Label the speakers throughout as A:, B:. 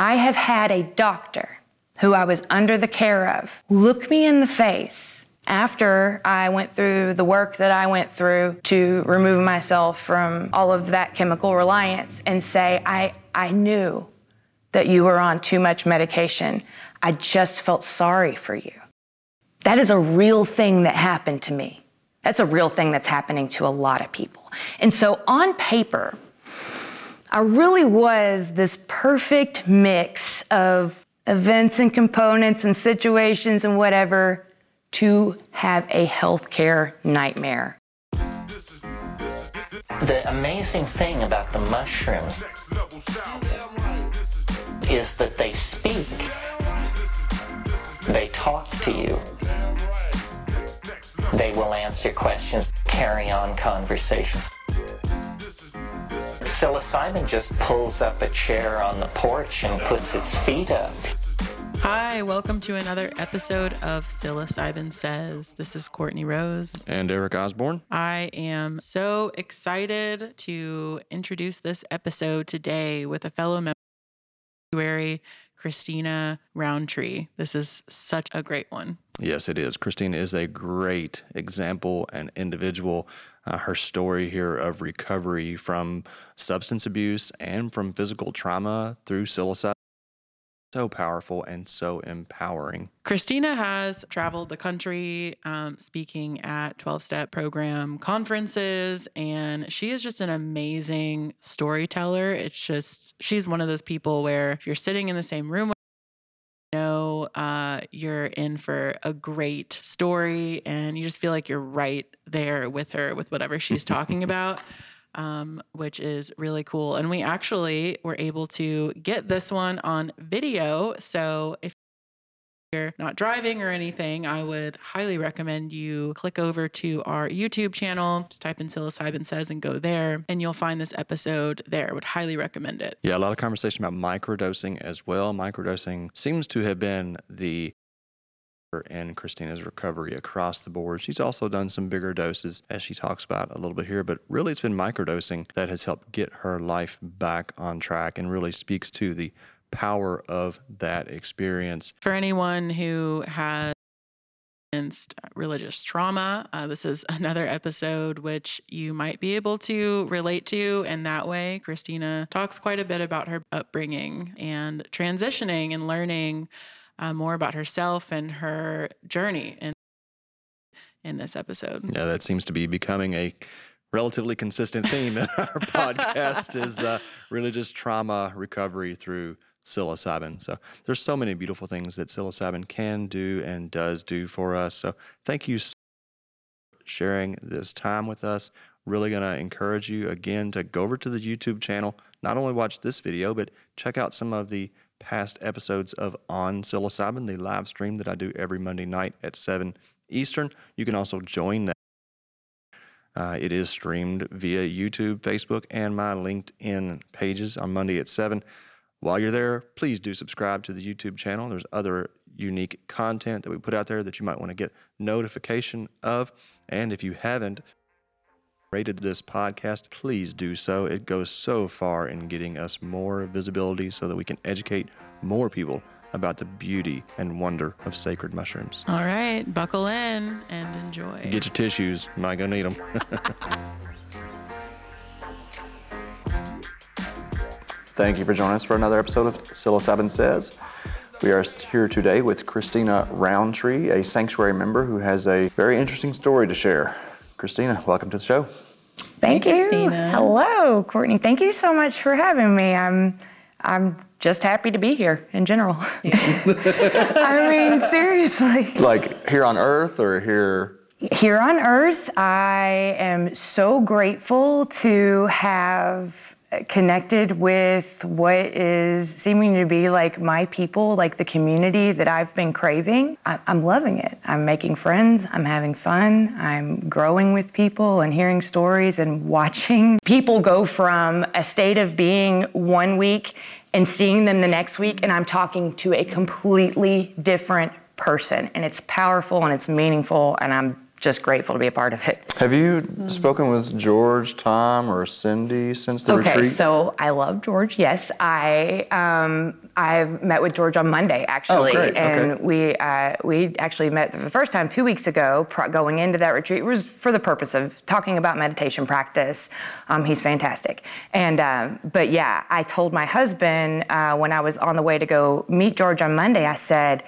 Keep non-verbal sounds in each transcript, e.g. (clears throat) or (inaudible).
A: I have had a doctor who I was under the care of look me in the face after I went through the work that I went through to remove myself from all of that chemical reliance and say, I, I knew that you were on too much medication. I just felt sorry for you. That is a real thing that happened to me. That's a real thing that's happening to a lot of people. And so on paper, I really was this perfect mix of events and components and situations and whatever to have a healthcare nightmare.
B: The amazing thing about the mushrooms is that they speak. They talk to you. They will answer questions, carry on conversations. Psilocybin just pulls up a chair on the porch and puts its feet up.
C: Hi, welcome to another episode of Psilocybin Says. This is Courtney Rose.
D: And Eric Osborne.
C: I am so excited to introduce this episode today with a fellow member, of the Christina Roundtree. This is such a great one.
D: Yes, it is. Christina is a great example and individual. Uh, her story here of recovery from substance abuse and from physical trauma through psilocybin so powerful and so empowering.
C: Christina has traveled the country um, speaking at 12 step program conferences, and she is just an amazing storyteller. It's just, she's one of those people where if you're sitting in the same room, know uh, you're in for a great story, and you just feel like you're right there with her with whatever she's talking (laughs) about um, which is really cool. And we actually were able to get this one on video. So if you're not driving or anything, I would highly recommend you click over to our YouTube channel, just type in psilocybin says and go there, and you'll find this episode there. I would highly recommend it.
D: Yeah, a lot of conversation about microdosing as well. Microdosing seems to have been the and Christina's recovery across the board. She's also done some bigger doses, as she talks about a little bit here, but really it's been microdosing that has helped get her life back on track and really speaks to the power of that experience.
C: For anyone who has experienced religious trauma. Uh, this is (laughs) another episode which you might be able to relate to in that way. Christina talks quite a bit about her upbringing and transitioning and learning uh, more about herself and her journey in in this episode.
D: Yeah, that seems to be becoming a relatively consistent theme in our (laughs) podcast is uh, religious trauma recovery through psilocybin. So there's so many beautiful things that psilocybin can do and does do for us. So thank you so for sharing this time with us. Really going to encourage you again to go over to the YouTube channel, not only watch this video, but check out some of the past episodes of On Psilocybin, the live stream that I do every Monday night at 7 Eastern. You can also join that. Uh, it is streamed via YouTube, Facebook, and my LinkedIn pages on Monday at 7. While you're there, please do subscribe to the YouTube channel. There's other unique content that we put out there that you might want to get notification of. And if you haven't, rated this podcast, please do so. It goes so far in getting us more visibility so that we can educate more people about the beauty and wonder of sacred mushrooms.
C: All right, buckle in and enjoy.
D: Get your tissues. Might gonna need them. (laughs) Thank you for joining us for another episode of Psilocybin Says. We are here today with Christina Roundtree, a sanctuary member who has a very interesting story to share. Christina, welcome to the show.
A: Thank
C: Hi,
A: you.
C: Christina.
A: Hello, Courtney. Thank you so much for having me. I'm I'm just happy to be here in general. (laughs) I mean, seriously.
D: Like here on Earth or here?
A: Here on Earth, I am so grateful to have connected with what is seeming to be like my people, like the community that I've been craving. I- I'm loving it. I'm making friends, I'm having fun, I'm growing with people and hearing stories and watching (laughs) people go from a state of being one week and seeing them the next week, and I'm talking to a completely different person. And it's powerful and it's meaningful, and I'm just grateful to be a part of it.
D: Have you spoken with George, Tom, or Cindy since the
A: Okay,
D: retreat?
A: Okay, so I love George. Yes, I um, I met with George on Monday actually,
D: Oh,
A: and
D: okay.
A: we uh, we actually met for the first time two weeks ago. Pro- going into that retreat it was for the purpose of talking about meditation practice. Um, he's fantastic, and um, but yeah, I told my husband uh, when I was on the way to go meet George on Monday. I said.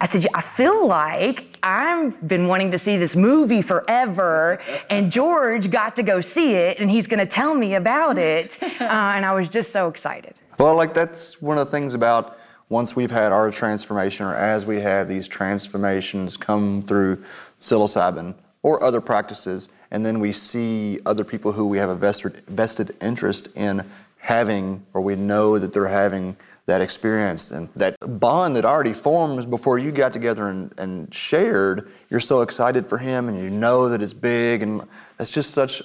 A: I said, I feel like I've been wanting to see this movie forever, and George got to go see it, and he's going to tell me about it. (laughs) Uh, and I was just so excited.
D: Well, like that's one of the things about once we've had our transformation, or as we have these transformations come through psilocybin or other practices, and then we see other people who we have a vested, vested interest in having, or we know that they're having that experience and that bond that already forms before you got together and, and shared. You're so excited for him, and you know that it's big, and that's just such,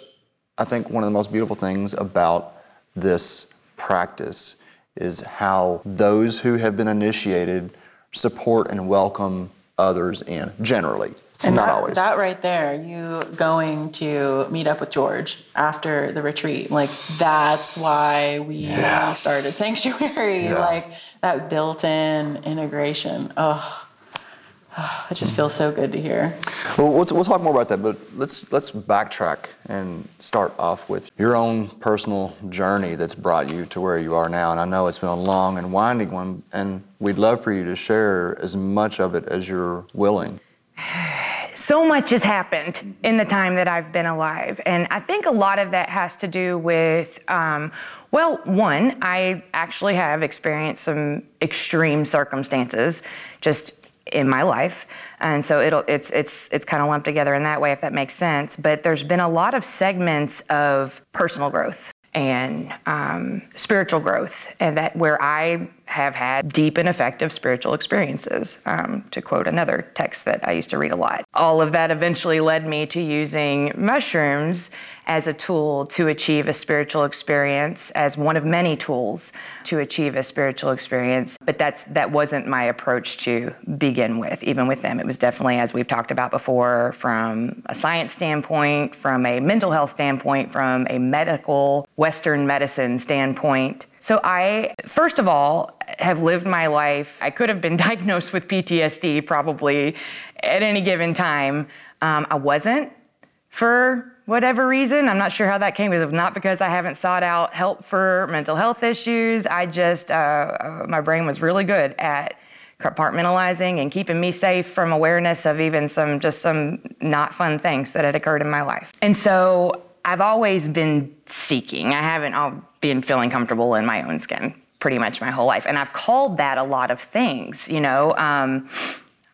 D: I think, one of the most beautiful things about this practice is how those who have been initiated support and welcome others in generally not
C: that,
D: always
C: That right there, you going to meet up with George after the retreat, like that's why we
D: Yeah.
C: started Sanctuary. (laughs)
D: Yeah.
C: Like that built-in integration. Oh, (sighs) it just feels so good to hear.
D: well we'll, we'll talk more about that but let's let's backtrack and start off with your own personal journey that's brought you to where you are now and i know it's been a long and winding one and we'd love for you to share as much of it as you're willing
A: so much has happened in the time that I've been alive. And I think a lot of that has to do with, um, well, one, I actually have experienced some extreme circumstances just in my life. And so it's, it's, it's kind of lumped together in that way, if that makes sense. But there's been a lot of segments of personal growth and um, spiritual growth, and that where I have had deep and effective spiritual experiences, um, to quote another text that I used to read a lot. All of that eventually led me to using mushrooms as a tool to achieve a spiritual experience, as one of many tools to achieve a spiritual experience. But that's that wasn't my approach to begin with. Even with them, it was definitely, as we've talked about before, from a science standpoint, from a mental health standpoint, from a medical Western medicine standpoint. So I, first of all, have lived my life. I could have been (laughs) diagnosed with PTSD probably at any given time. Um, I wasn't for whatever reason. I'm not sure how that came. It was not because I haven't sought out help for mental health issues. I just, uh, uh, my brain was really good at compartmentalizing and keeping me safe from awareness of even some just some not fun things that had occurred in my life. And so I've always been seeking. I haven't all been feeling comfortable in my own skin pretty much my whole life. And I've called that a lot of things, you know. Um,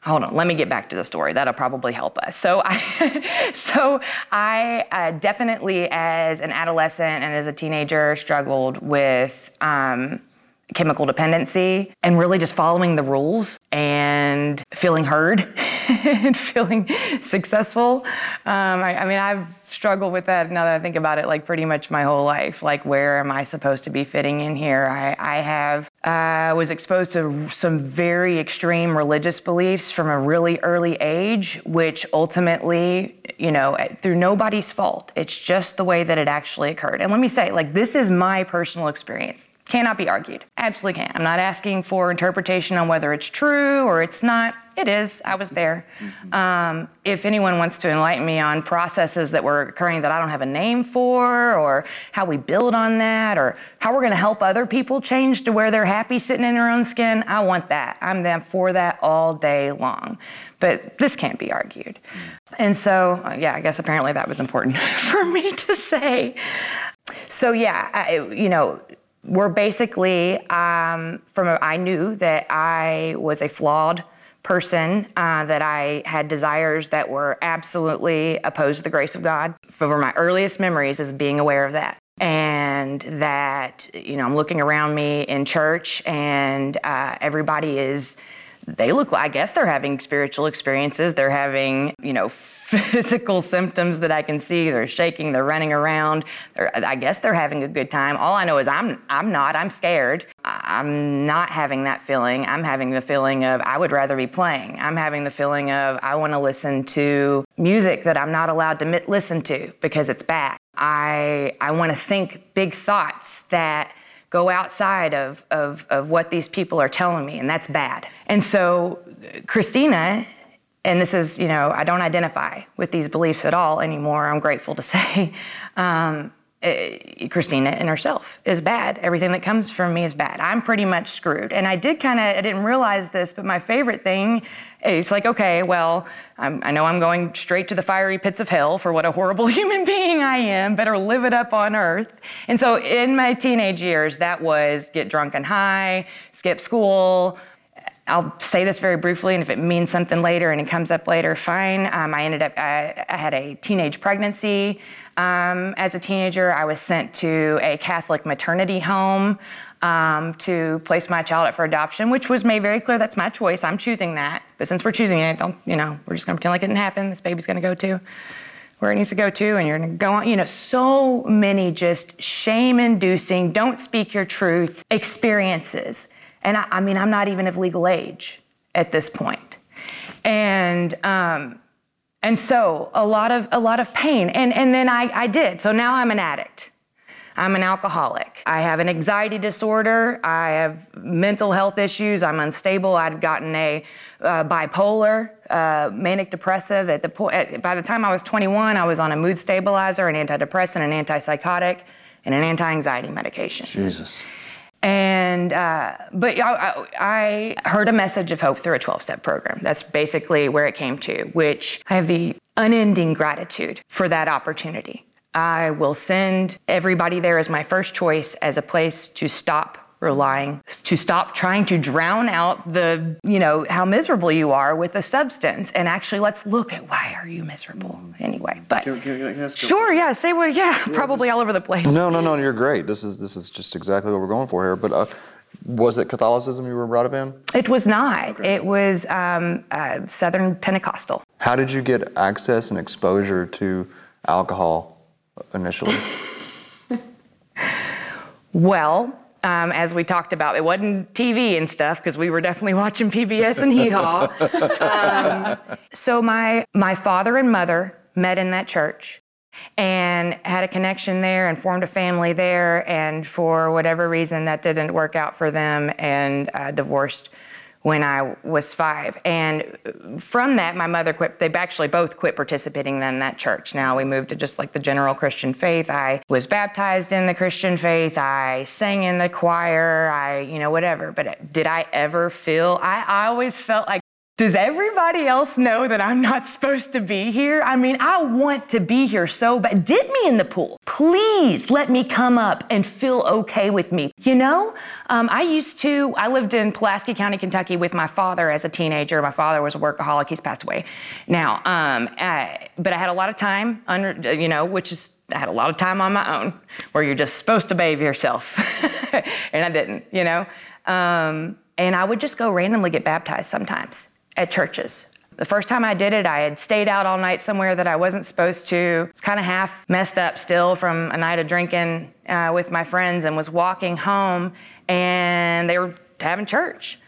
A: hold on let me get back to the story that'll probably help us so i (laughs) so i uh, definitely as an adolescent and as a teenager struggled with um, chemical dependency and really just following the rules and feeling heard (laughs) and feeling successful. Um, I, I mean i've struggled with that now that i think about it like pretty much my whole life. Like where am i supposed to be fitting in here? I, I have uh, was exposed to some very extreme religious beliefs from a really early age which ultimately you know through nobody's fault. It's just the way that it actually occurred. And let me say like this is my personal experience cannot be argued. Absolutely can't. I'm not asking for interpretation on whether it's true or it's not. It is. I was there. Um, if anyone wants to enlighten me on processes that were occurring that I don't have a name for, or how we build on that, or how we're going to help other people change to where they're happy sitting in their own skin, I want that. I'm there for that all day long. But this can't be argued. And so, yeah, I guess apparently that was important (laughs) for me to say. So, yeah, I, you know, we're basically um, from a, I knew that I was a flawed person, uh, that I had desires that were absolutely opposed to the grace of God. For my earliest memories is being aware of that. And that, you know, I'm looking around me in church and uh, everybody is they look I guess they're having spiritual experiences. They're having, you know, (laughs) physical symptoms that I can see. They're shaking, they're running around. They're, I guess they're having a good time. All I know is I'm, I'm not, I'm scared. I'm not having that feeling. I'm having the feeling of I would rather be playing. I'm having the feeling of I want to listen to music that I'm not allowed to listen to because it's bad. I, I want to think big thoughts that go outside of, of, of what these people are telling me, and that's bad. And so, Christina, and this is, you know, I don't identify with these beliefs at all anymore, I'm grateful to (laughs) say. Um, uh, Christina and herself is bad. Everything that comes from me is bad. I'm pretty much screwed. And I did kind of, I didn't realize this, but my favorite thing is like, okay, well, I'm, i know I'm going straight to the fiery pits of hell for what a horrible (laughs) human being I am. Better live it up on earth. And so in my teenage years, that was get drunk and high, skip school, I'll say this very briefly, and if it means something later and it comes up later, fine. Um, I ended up, I, I, had a teenage pregnancy. Um, as a teenager, I was sent to a Catholic maternity home um, to place my child up for adoption, which was made very clear that's my choice. I'm choosing that. But since we're choosing it, don't, you know, we're just gonna pretend like it didn't happen. This baby's gonna go to where it needs to go to, and you're gonna go on, you know, so many just shame inducing, don't speak your truth experiences. And I, I, mean, I'm not even of legal age at this point. And, um, and so a lot of a lot of pain and and then I, I did so now i'm an addict i'm an alcoholic. I have an anxiety disorder. I have mental health issues. I'm unstable. I'd gotten a uh, bipolar uh, manic depressive at the point by the time i was 21 i was on a mood stabilizer an antidepressant an antipsychotic and an anti-anxiety medication.
D: Jesus.
A: And uh, but I, I, heard a message of hope through a 12-step program. That's basically where it came to, which I have the unending gratitude for that opportunity. I will send everybody there as my first choice as a place to stop relying to stop trying to drown out the you know how miserable you are with a substance and actually let's look at why are you miserable anyway but can, can, can sure yeah say what yeah, yeah (laughs) probably just, all over the place
D: no no no you're great this is this is just exactly what we're going for here but uh, was it Catholicism you were brought up in?
A: It was not. Okay. It was um, uh, Southern Pentecostal.
D: How did you get access and exposure to alcohol initially?
A: well, um, as we talked about. It wasn't TV and stuff because we were definitely watching PBS and Hee Haw. (laughs) um, so my my father and mother met in that church and had a connection there and formed a family there. And for whatever reason, that didn't work out for them and uh, divorced when I was five. And from that, my mother quit. They actually both quit participating in that church. Now we moved to just like the general Christian faith. I was baptized in the Christian faith. I sang in the choir. I, you know, whatever. But did I ever feel, I, I always felt like does everybody else know that I'm not supposed to be here? I mean, I want to be here so bad. Dip me in the pool. Please let me come up and feel okay with me. You know, um, I used to, I lived in Pulaski County, Kentucky with my father as a teenager. My father was a workaholic. He's passed away now. Um, I, uh, but I had a lot of time, under, you know, which is I had a lot of time on my own where you're just supposed to bathe yourself. (laughs) and I didn't, you know? Um, and I would just go randomly get baptized sometimes at churches. The first time I did it, I had stayed out all night somewhere that I wasn't supposed to. It's kind of half messed up still from a night of drinking uh, with my friends and was walking home and they were having church.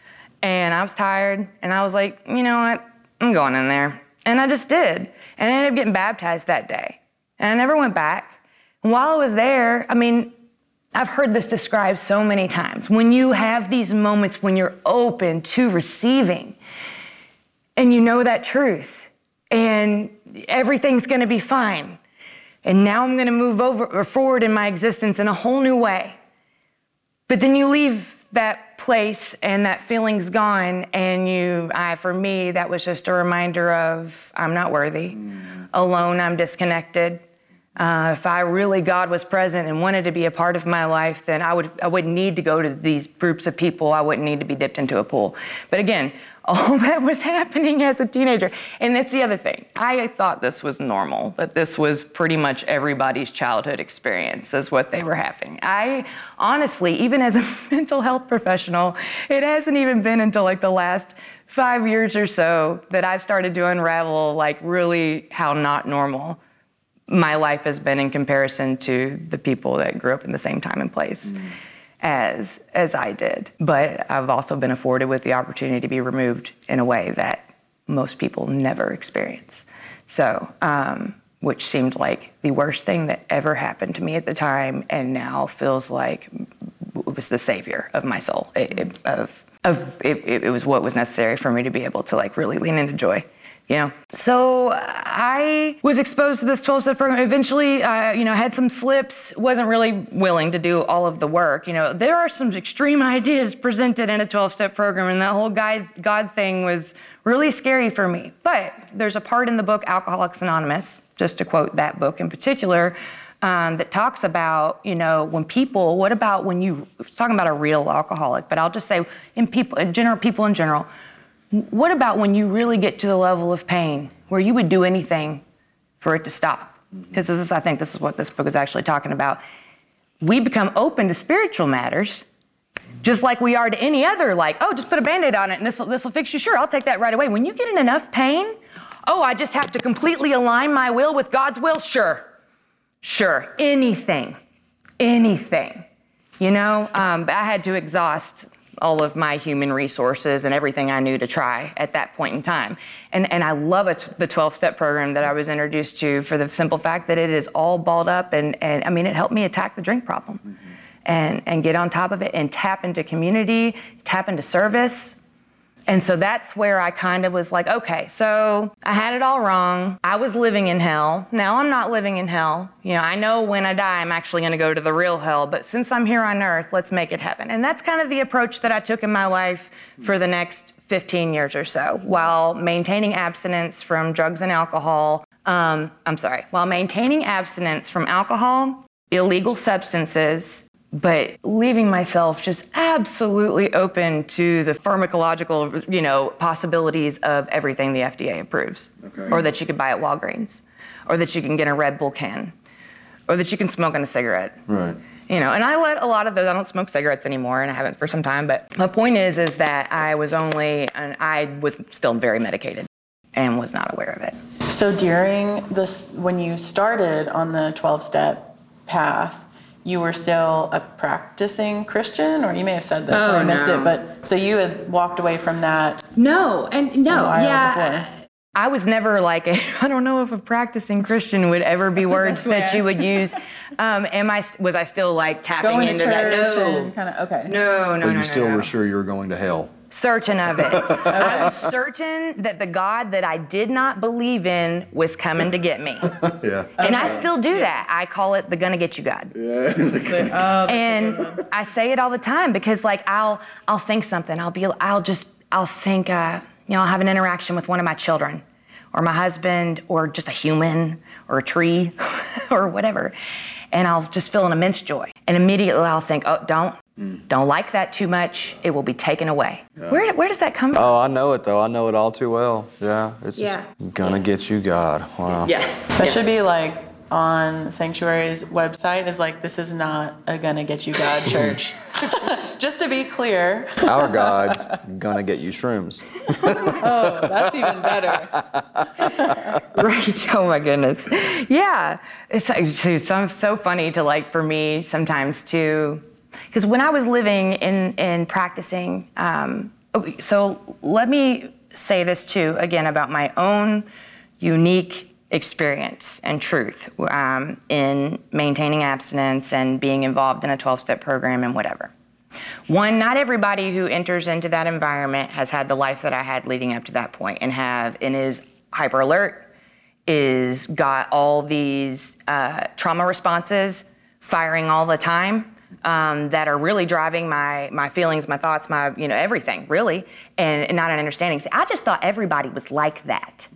A: And I was tired and I was like, you know what? I'm going in there. And I just did. And I ended up getting baptized that day. And I never went back. And while I was there, I mean, I've heard this described so many times. When you have these moments when you're open to receiving, and you know that truth and everything's going to be fine and now i'm going to move over or forward in my existence in a whole new way but then you leave that place and that feeling's gone and you i for me that was just a reminder of i'm not worthy mm. alone i'm disconnected Uh, if I really God was present and wanted to be a part of my life, then I would I wouldn't need to go to these groups of people. I wouldn't need to be dipped into a pool. But again, all (laughs) that was happening as a teenager. And that's the other thing. I thought this was normal, that this was pretty much everybody's childhood experience, is what they were having. I honestly, even as a (laughs) mental health professional, it hasn't even been until like the last five years or so that I've started to unravel like really how not normal my life has been in comparison to the people that grew up in the same time and place. Mm as as I did. But I've also been afforded with the opportunity to be removed in a way that most people never experience. So, um, which seemed like the worst thing that ever happened to me at the time, and now feels like it was the savior of my soul. It, it, of of it, it was what was necessary for me to be able to like really lean into joy you know so i was exposed to this 12-step program. Eventually uh, you know had some slips wasn't really willing to do all of the work you know. There are some extreme (laughs) ideas presented in a 12-step program and that whole god, god thing was really scary for me. But there's a part in the book alcoholics anonymous just to quote that book in particular um, that talks about, you know, when people, what about when you, talking about a real alcoholic, but I'll just say in people, in general, people in general, what about when you really get to the level of pain where you would do anything for it to stop? Because this is, I think, this is what this book is actually talking about. We become open to spiritual matters, just like we are to any other. Like, oh, just put a band-aid on it, and this will this will fix you. Sure, I'll take that right away. When you get in enough pain, oh, I just have to completely align my will with God's will. Sure, sure, anything, anything. You know, um, I had to exhaust all of my human resources and everything I knew to try at that point in time. And, and I love it, the 12 step program that I was introduced to for the simple fact that it is all balled up. And, and I mean, it helped me attack the drink problem mm-hmm. and, and get on top of it and tap into community, tap into service. And so that's where I kind of was like, okay, so I had it all wrong. I was living in hell. Now I'm not living in hell. You know, I know when I die, I'm actually going to go to the real hell. But since I'm here on earth, let's make it heaven. And that's kind of the approach that I took in my life for the next 15 years or so, while maintaining abstinence from drugs and alcohol. Um, I'm sorry, while maintaining abstinence from alcohol, illegal substances, but leaving myself just absolutely open to the pharmacological, you know, possibilities of everything the FDA approves, okay. or that you could buy at Walgreens, or that you can get a Red Bull can, or that you can smoke on a cigarette.
D: Right.
A: You know, and I let a lot of those. I don't smoke cigarettes anymore, and I haven't for some time. But my point is, is that I was only, and I was still very medicated, and was not aware of it.
C: So during this, when you started on the 12-step path you were still a practicing Christian, or you may have said this oh, and I missed no. it, but so you had walked away from that.
A: No, and no, yeah. Before. I was never like, (laughs) I don't know if a practicing Christian would ever be words that you would use. Um, am I, was I still like tapping
C: going
A: into
C: that?
A: No.
C: Kind of, okay.
A: No, no,
D: but
A: no.
D: you
A: no,
D: still
A: no.
D: were sure you were going to hell
A: certain of it. okay. I was certain that the God that I did not believe in was coming to get me. (laughs)
D: yeah.
A: And okay. I still do that. I call it the gonna get you God.
D: Yeah. (laughs)
A: oh, and I say it all the time because like I'll I'll think something. I'll be I'll just I'll think uh, you know, I'll have an interaction with one of my children or my husband or just a human or a tree (laughs) or whatever. And I'll just feel an immense joy. And immediately I'll think, oh, don't, Mm. Don't like that too much, it will be taken away. Yeah. Where, where does that come from?
D: Oh, I know it though. I know it all too well. Yeah. It's yeah. gonna get you God. Wow.
A: Yeah.
C: That yeah. should be like on Sanctuary's website is like, this is not a gonna get you God church. (laughs) Just to be clear.
D: Our God's gonna get you shrooms. (laughs)
C: oh, that's even better. (laughs)
A: right. Oh my goodness. Yeah. It's, it's so, so funny to like for me sometimes to because when I was living in, in practicing, um, okay, so let me say this too, again, about my own unique experience and truth um, in maintaining abstinence and being involved in a 12 step program and whatever. One, not everybody who enters into that environment has had the life that I had leading up to that point and have and is hyper alert, is got all these uh, trauma responses firing all the time um, that are really driving my my feelings, my thoughts, my you know everything really, and, and not an understanding. See, I just thought everybody was like that.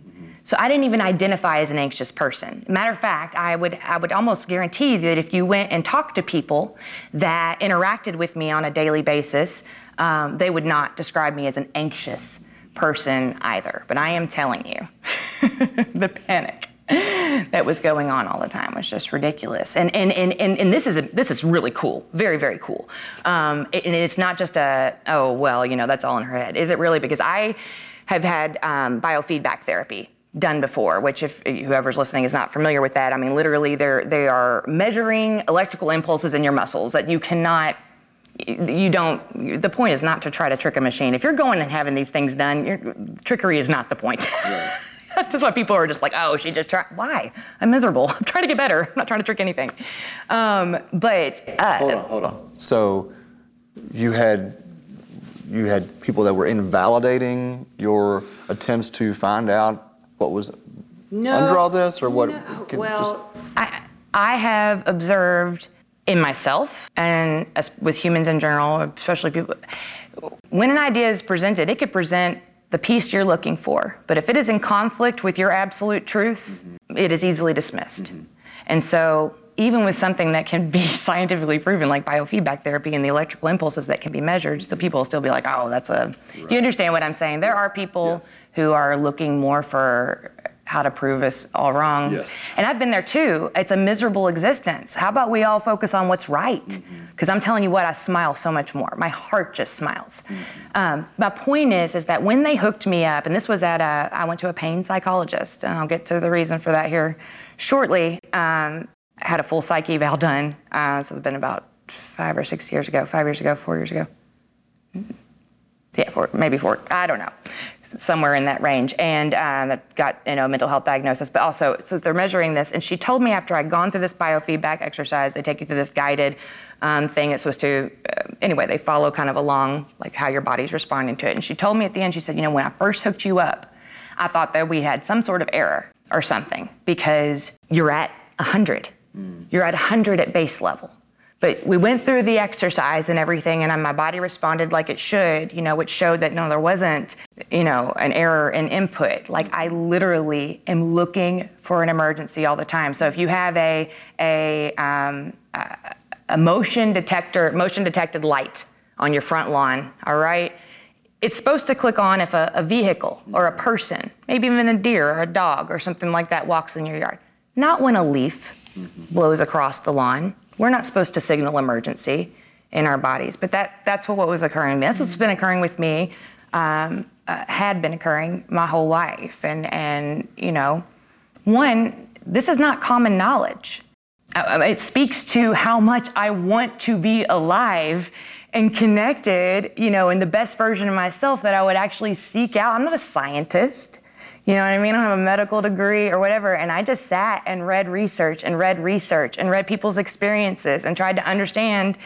A: So I didn't even identify as an anxious person. Matter of fact, I would I would almost guarantee that if you went and talked to people that interacted with me on a daily basis, um, they would not describe me as an anxious person either. But I am telling you, (laughs) the panic (laughs) that was going on all the time was just ridiculous. And and and and, and this is a, this is really cool, very very cool. Um, and it's not just a oh well you know that's all in her head. Is it really? Because I have had um, biofeedback therapy done before, which if whoever's listening is not familiar with that, I mean literally they're they are measuring electrical impulses in your muscles that you cannot you don't the point is not to try to trick a machine if you're going and having these things done your trickery is not the point (laughs) (laughs) that's why people are just like oh she just tried. Why? I'm miserable. (laughs) I'm trying to get better. I'm not trying to trick anything. Um, but uh,
D: Hold on, hold on. So you had you had people that were invalidating your attempts to find out what was under all this, or what? could just-
A: well I, I have observed in myself and as with humans in general especially people when an idea is presented it could present the peace you're looking for. But if it is in conflict with your absolute truths mm-hmm. it is easily dismissed. Mm-hmm. And so even with something that can be (laughs) scientifically proven like biofeedback therapy and the electrical impulses that can be measured still mm-hmm. people will still be like oh that's a you understand what i'm saying? There are people
D: Yes.
A: who are looking more for how to prove us all wrong
D: Yes.
A: and I've been there too. It's a miserable existence. How about we all focus on what's right? Because I'm telling you what, I smile so much more. My heart just smiles. Um, my point is, is that when they hooked me up, and this was at a, I went to a pain psychologist, and I'll get to the reason for that here shortly. Um, I had a full psych eval done. Uh, this has been about five or six years ago, five years ago, four years ago yeah, maybe four, I don't know, somewhere in that range, and that got you know a mental health diagnosis. But also, so they're measuring this, and she told me after I'd gone through this biofeedback exercise, they take you through this guided um, thing. It's supposed to, uh, anyway, they follow kind of along like how your body's responding to it. And she told me at the end, she said, you know, when I first hooked you up, I thought that we had some sort of error or something because you're at 100. You're at 100 at base level. But we went through the exercise and everything, and my body responded like it should, you know, which showed that no, there wasn't, you know, an error in input. Like I literally am looking for an emergency all the time. So if you have a a um, a, motion detector, motion detected light on your front lawn, all right, it's supposed to click on if a, a vehicle or a person, maybe even a deer or a dog or something like that walks in your yard. Not when a leaf blows across the lawn. We're not supposed to signal emergency in our bodies, but that, that's what, what was occurring. That's what's been occurring with me, um, uh, had been occurring my whole life. And, and, you know, one, this is not common knowledge. Uh, it speaks to how much I want to be alive and connected, you know, in the best version of myself that I would actually seek out. I'm not a scientist. You know what I mean? I don't have a medical degree or whatever. And I just sat and read research and read research and read people's experiences and tried to understand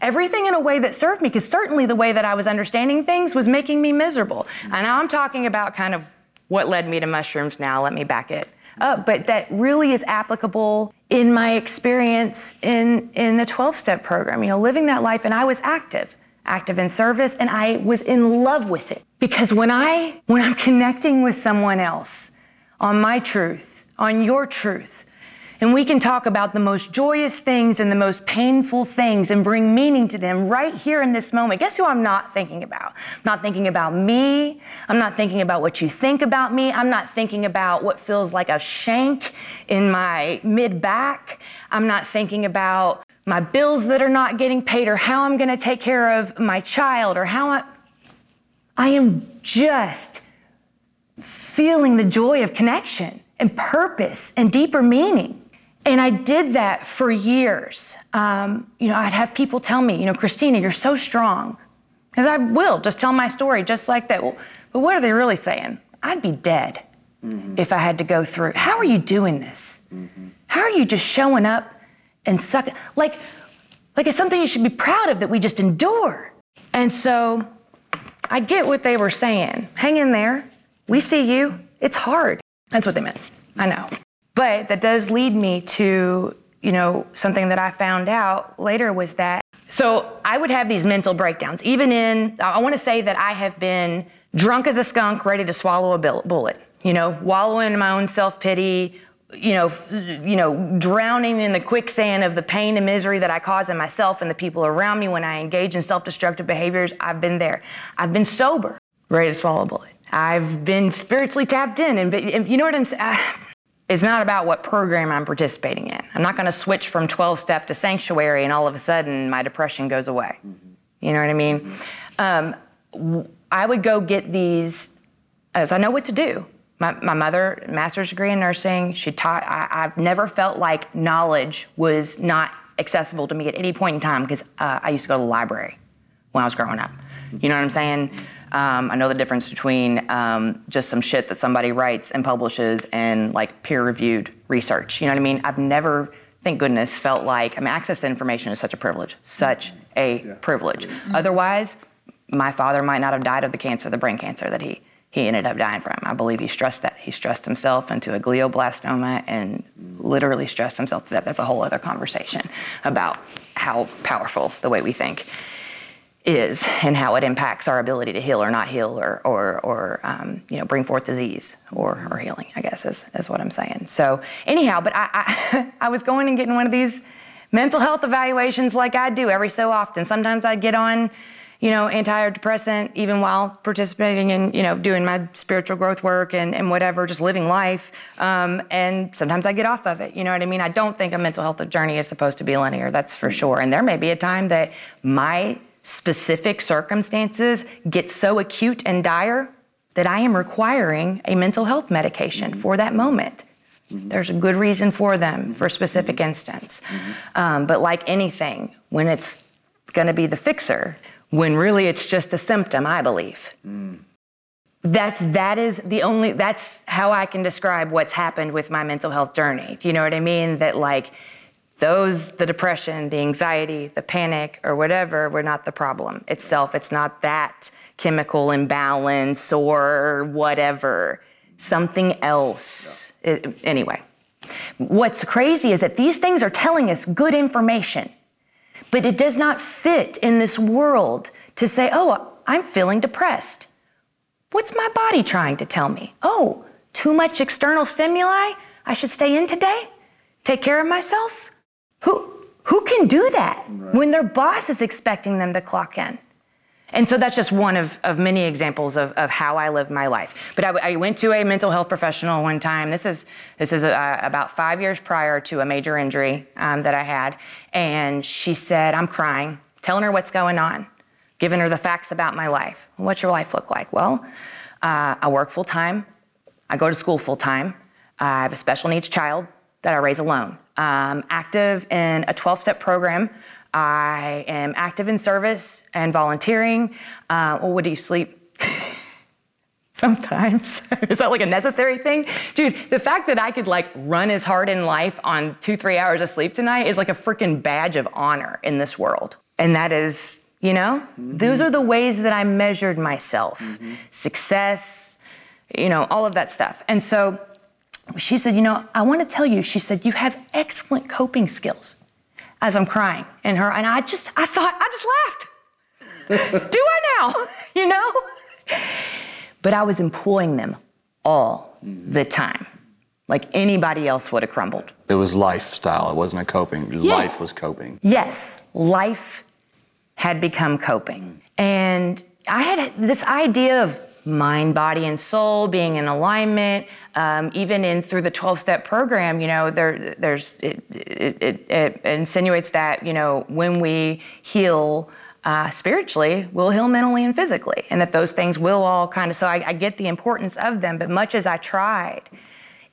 A: everything in a way that served me. Because certainly the way that I was understanding things was making me miserable. And now I'm talking about kind of what led me to mushrooms now. Let me back it up. But that really is applicable in my experience in, in the 12 step program, you know, living that life. And I was active active in service and I was in love with it because when I when I'm connecting with someone else on my truth, on your truth, and we can talk about the most joyous things and the most painful things and bring meaning to them right here in this moment. Guess who I'm not thinking about? I'm not thinking about me. I'm not thinking about what you think about me. I'm not thinking about what feels like a shank in my mid back. I'm not thinking about my bills that are not getting paid or how I'm going to take care of my child or how I I am just feeling the joy of connection and purpose and deeper meaning. And I did that for years. Um, you know, I'd have people tell me, you know, Christina, you're so strong. Because I will just tell my story just like that. Well, but what are they really saying? I'd be dead if I had to go through. How are you doing this? How are you just showing up and sucking? Like, like it's something you should be proud of that we just endure. And so I get what they were saying. Hang in there. We see you. It's hard. That's what they meant. I know. But that does lead me to, you know, something that I found out later was that. So I would have these mental breakdowns. Even in, I want to say that I have been drunk as a skunk, ready to swallow a bullet. you know, wallowing in my own self pity, you know, you know, drowning in the quicksand of the pain and misery that I cause in myself and the people around me when I engage in self-destructive behaviors. I've been there. I've been sober, ready to swallow a bullet. I've been spiritually tapped in, and, and you know what I'm saying. It's not about what program I'm participating in. I'm not going to switch from 12 step to sanctuary and all of a sudden my depression goes away. You know what I mean? Um, w- I would go get these, as I know what to do. My, my mother, master's degree in nursing, she taught, I, I've never felt like knowledge was not accessible to me at any point in time because uh, I used to go to the library when I was growing up. You know what I'm saying? Um, I know the difference between um, just some shit that somebody writes and publishes and like peer-reviewed research. You know what I mean? I've never, thank goodness, felt like I mean, access to information is such a privilege, such a privilege. Otherwise, my father might not have died of the cancer, the brain cancer that he he ended up dying from. I believe he stressed that. He stressed himself into a glioblastoma and literally stressed himself to death. That's a whole other conversation about how powerful the way we think is and how it impacts our ability to heal or not heal or, or, or um, you know, bring forth disease or, or healing, I guess is, is what I'm saying. So anyhow, but I, I, (laughs) I was going and getting one of these mental health evaluations like I do every so often. Sometimes I'd get on, you know, antidepressant even while participating in, you know, doing my spiritual growth work and, and whatever, just living life. Um, and sometimes I get off of it. You know what I mean? I don't think a mental health journey is supposed to be linear, that's for sure. And there may be a time that my specific circumstances get so acute and dire that I am requiring a mental health medication for that moment. There's a good reason for them for a specific instance. Um, but like anything, when it's going to be the fixer, when really it's just a symptom, I believe. Mm. That's that is the only that's how I can describe what's happened with my mental health journey. Do you know what I mean? That like those the depression, the anxiety, the panic or whatever were not the problem itself. It's not that chemical imbalance or whatever. Something else. It- anyway, what's crazy is that these things are telling us good information. But it does not fit in this world to say, oh, I'm feeling depressed. What's my body trying to tell me? Oh, too much external stimuli? I should stay in today? Take care of myself? Who, who can do that when their boss is expecting them to clock in? And so that's just one of, of many examples of, of how I live my life. But I, I went to a mental health professional one time. This is, this is uh, about five years prior to a major injury um, that I had. And she said, I'm crying, telling her what's going on, giving her the facts about my life. What's your life look like? Well, uh, I work full time, I go to school full time, I have a special needs child that I raise alone. I'm active in a 12 step program. I am active in service and volunteering. Uh, well, what do you sleep? (laughs) Sometimes. (laughs) Is that like a necessary thing? Dude, the fact that I could like run as hard in life on two, three hours of sleep tonight is like a freaking badge of honor in this world. And that is, you know, those are the ways that I measured myself success, you know, all of that stuff. And so she said, You know, I want to tell you, she said, you have excellent coping skills as I'm crying. And her, and I just, I thought, I just laughed. Do I now? (laughs) You know? But I was employing them all the time. Like anybody else would have crumbled.
D: It was lifestyle. It wasn't a coping. Life was coping.
A: Yes, life had become coping. And I had this idea of mind, body, and soul being in alignment. Um, even in through the 12-step program, you know, there, there's it, it, it, it insinuates that you know when we heal uh, spiritually, we'll heal mentally and physically, and that those things will all kind of. So I, I get the importance of them, but much as I tried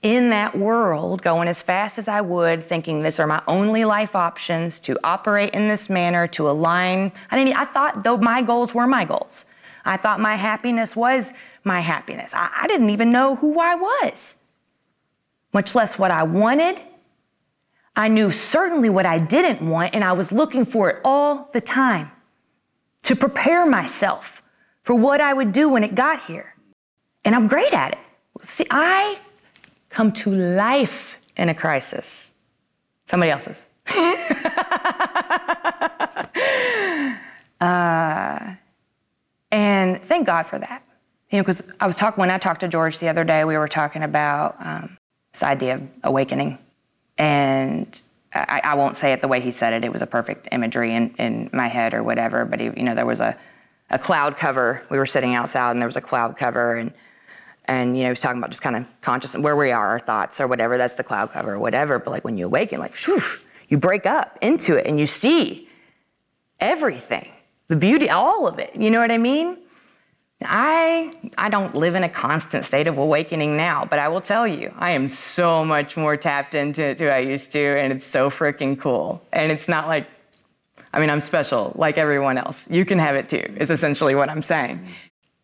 A: in that world, going as fast as I would, thinking these are my only life options to operate in this manner, to align. I didn't. I thought though my goals were my goals. I thought my happiness was my happiness. I, I didn't even know who I was, much less what I wanted. I knew certainly what I didn't want, and I was looking for it all the time to prepare myself for what I would do when it got here. And I'm great at it. See, I come to life in a crisis. Somebody else's. (laughs) uh, and thank God for that. You know, because I was talking when I talked to George the other day, we were talking about um, this idea of awakening, and I, I, won't say it the way he said it. It was a perfect imagery in, in my head or whatever. But he, you know, there was a, a cloud cover. We were sitting outside, and there was a cloud cover, and and you know, he was talking about just kind of conscious where we are, our thoughts or whatever. That's the cloud cover or whatever. But like when you awaken, like whew, you break up into it, and you see everything, the beauty, all of it. You know what I mean? I I don't live in a constant state of awakening now, but I will tell you, I am so much more tapped into it than I used to, and it's so freaking cool. And it's not like, I mean, I'm special like everyone else. You can have it too. Is essentially what I'm saying.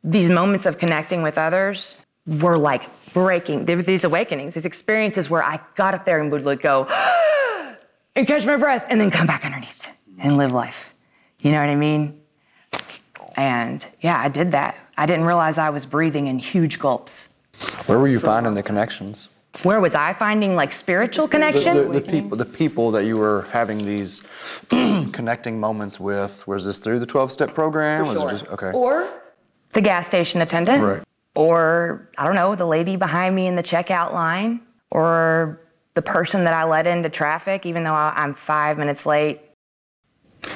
A: These moments of connecting with others were like breaking. There were these awakenings, these experiences where I got up there and would like go (gasps) and catch my breath, and then come back underneath and live life. You know what I mean? And yeah, I did that. I didn't realize I was breathing in huge gulps.
D: Where were you finding the connections?
A: Where was I finding like spiritual connection?
D: The, the, the people, the people that you were having these (clears throat) connecting moments with. Was this through the 12-step program?
A: For
D: was
A: sure.
D: it just okay?
A: Or the gas station attendant.
D: Right.
A: Or I don't know, the lady behind me in the checkout line. Or the person that I let into traffic, even though I- I'm five minutes late.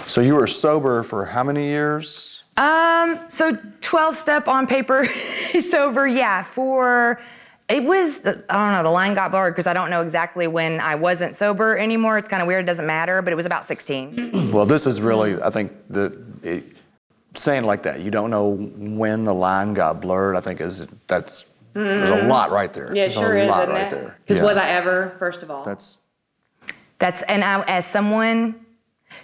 D: So you were sober for how many years?
A: Um, so 12 step on paper, (laughs) sober, yeah, for it was, I don't know, the line got blurred because I don't know exactly when I wasn't sober anymore. It's kind of weird, it doesn't matter, but it was about 16. (clears throat)
D: Well, this is really, I think, the it, saying like that. You don't know when the line got blurred. I think is that's there's a lot right there.
A: Mm-hmm. Yeah, it
D: There's
A: sure
D: a
A: is,
D: lot
A: isn't
D: right
A: it?
D: there.
A: Because
D: Yeah.
A: was I ever, first of all?
D: That's
A: That's, and I, as someone,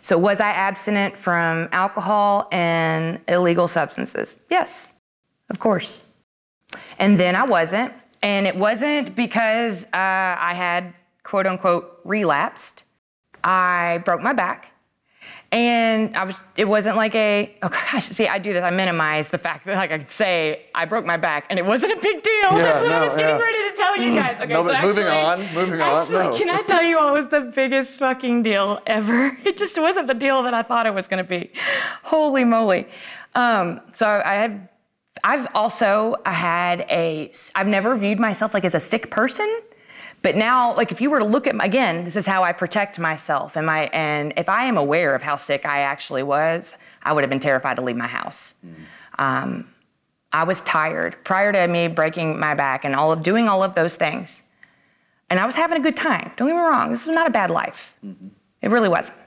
A: so was I abstinent from alcohol and illegal substances? Yes, of course. And then I wasn't. And it wasn't because uh, I had quote unquote relapsed. I broke my back. And I was, it wasn't like a, oh gosh, see, I do this. I minimize the fact that like I could say I broke my back and it wasn't a big deal. That's what I was getting
D: yeah.
A: ready to tell you guys. Okay,
D: No,
A: so
D: but moving
A: actually-
D: on, moving on,
A: Actually,
D: no.
A: can I tell you what was the biggest fucking deal ever? (laughs) It just wasn't the deal that I thought it was going to be. Holy moly! Um, so I have, I've also I had a, I've never viewed myself like as a sick person. But now, like if you were to look at my, again, this is how I protect myself, and my and if I am aware of how sick I actually was, I would have been terrified to leave my house. Um, I was tired prior to me breaking my back and all of doing all of those things, and I was having a good time. Don't get me wrong, this was not a bad life. It really wasn't.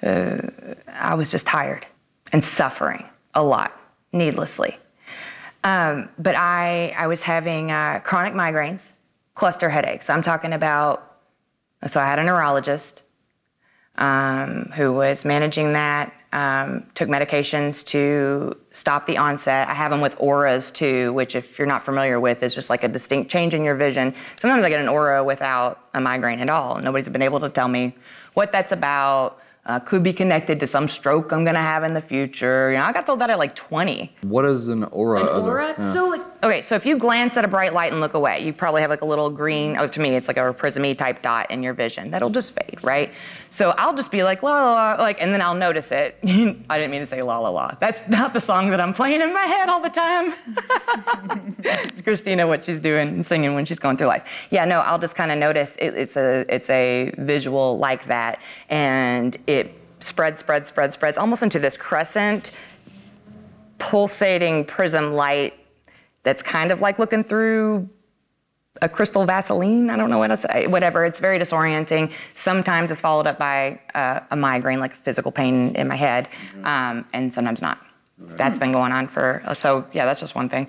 A: Uh, I was just tired and suffering a lot, needlessly. Um, but I, I was having uh, chronic migraines, cluster headaches. I'm talking about, so I had a neurologist um, who was managing that, um, took medications to stop the onset. I have them with auras too, which, if you're not familiar with, is just like a distinct change in your vision. Sometimes I get an aura without a migraine at all. Nobody's been able to tell me what that's about. Uh, could be connected to some stroke I'm gonna have in the future. You know, I got told that at like 20.
D: what is an aura? other-
A: Aura?
D: yeah.
A: So like okay, so if you glance at a bright light and look away, you probably have like a little green. Oh, to me, it's like a prismy type dot in your vision that'll just fade, right? So I'll just be like la la la, like, and then I'll notice it. (laughs) I didn't mean to say la la la. That's not the song that I'm playing in my head all the time. (laughs) it's Christina what she's doing and singing when she's going through life. Yeah, no, I'll just kind of notice it, it's a it's a visual like that, and it spreads, spreads, spreads, spreads, almost into this crescent pulsating prism light that's kind of like looking through a crystal Vaseline. I don't know what else, whatever. It's very disorienting. Sometimes it's followed up by uh, a migraine, like physical pain in my head, um, and sometimes not. That's been going on for, so yeah, that's just one thing.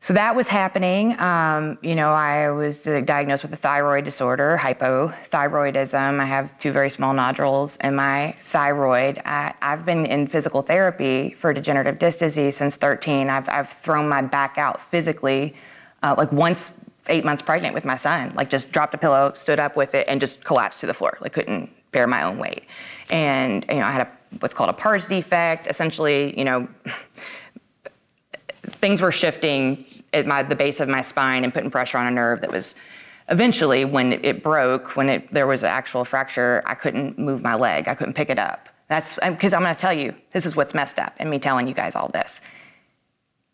A: So that was happening. Um, you know, I was diagnosed with a thyroid disorder, hypothyroidism. I have two very small nodules in my thyroid. I, I've been in physical therapy for degenerative disc disease since 13. I've, I've thrown my back out physically, uh, like once eight months pregnant with my son, like just dropped a pillow, stood up with it, and just collapsed to the floor. Like couldn't bear my own weight. And, you know, I had a, what's called a pars defect. Essentially, you know, (laughs) things were shifting at my, the base of my spine and putting pressure on a nerve that was eventually when it, broke when it, there was an actual fracture i couldn't move my leg. I couldn't pick it up. That's because i'm going to tell you this is what's messed up and me telling you guys all this.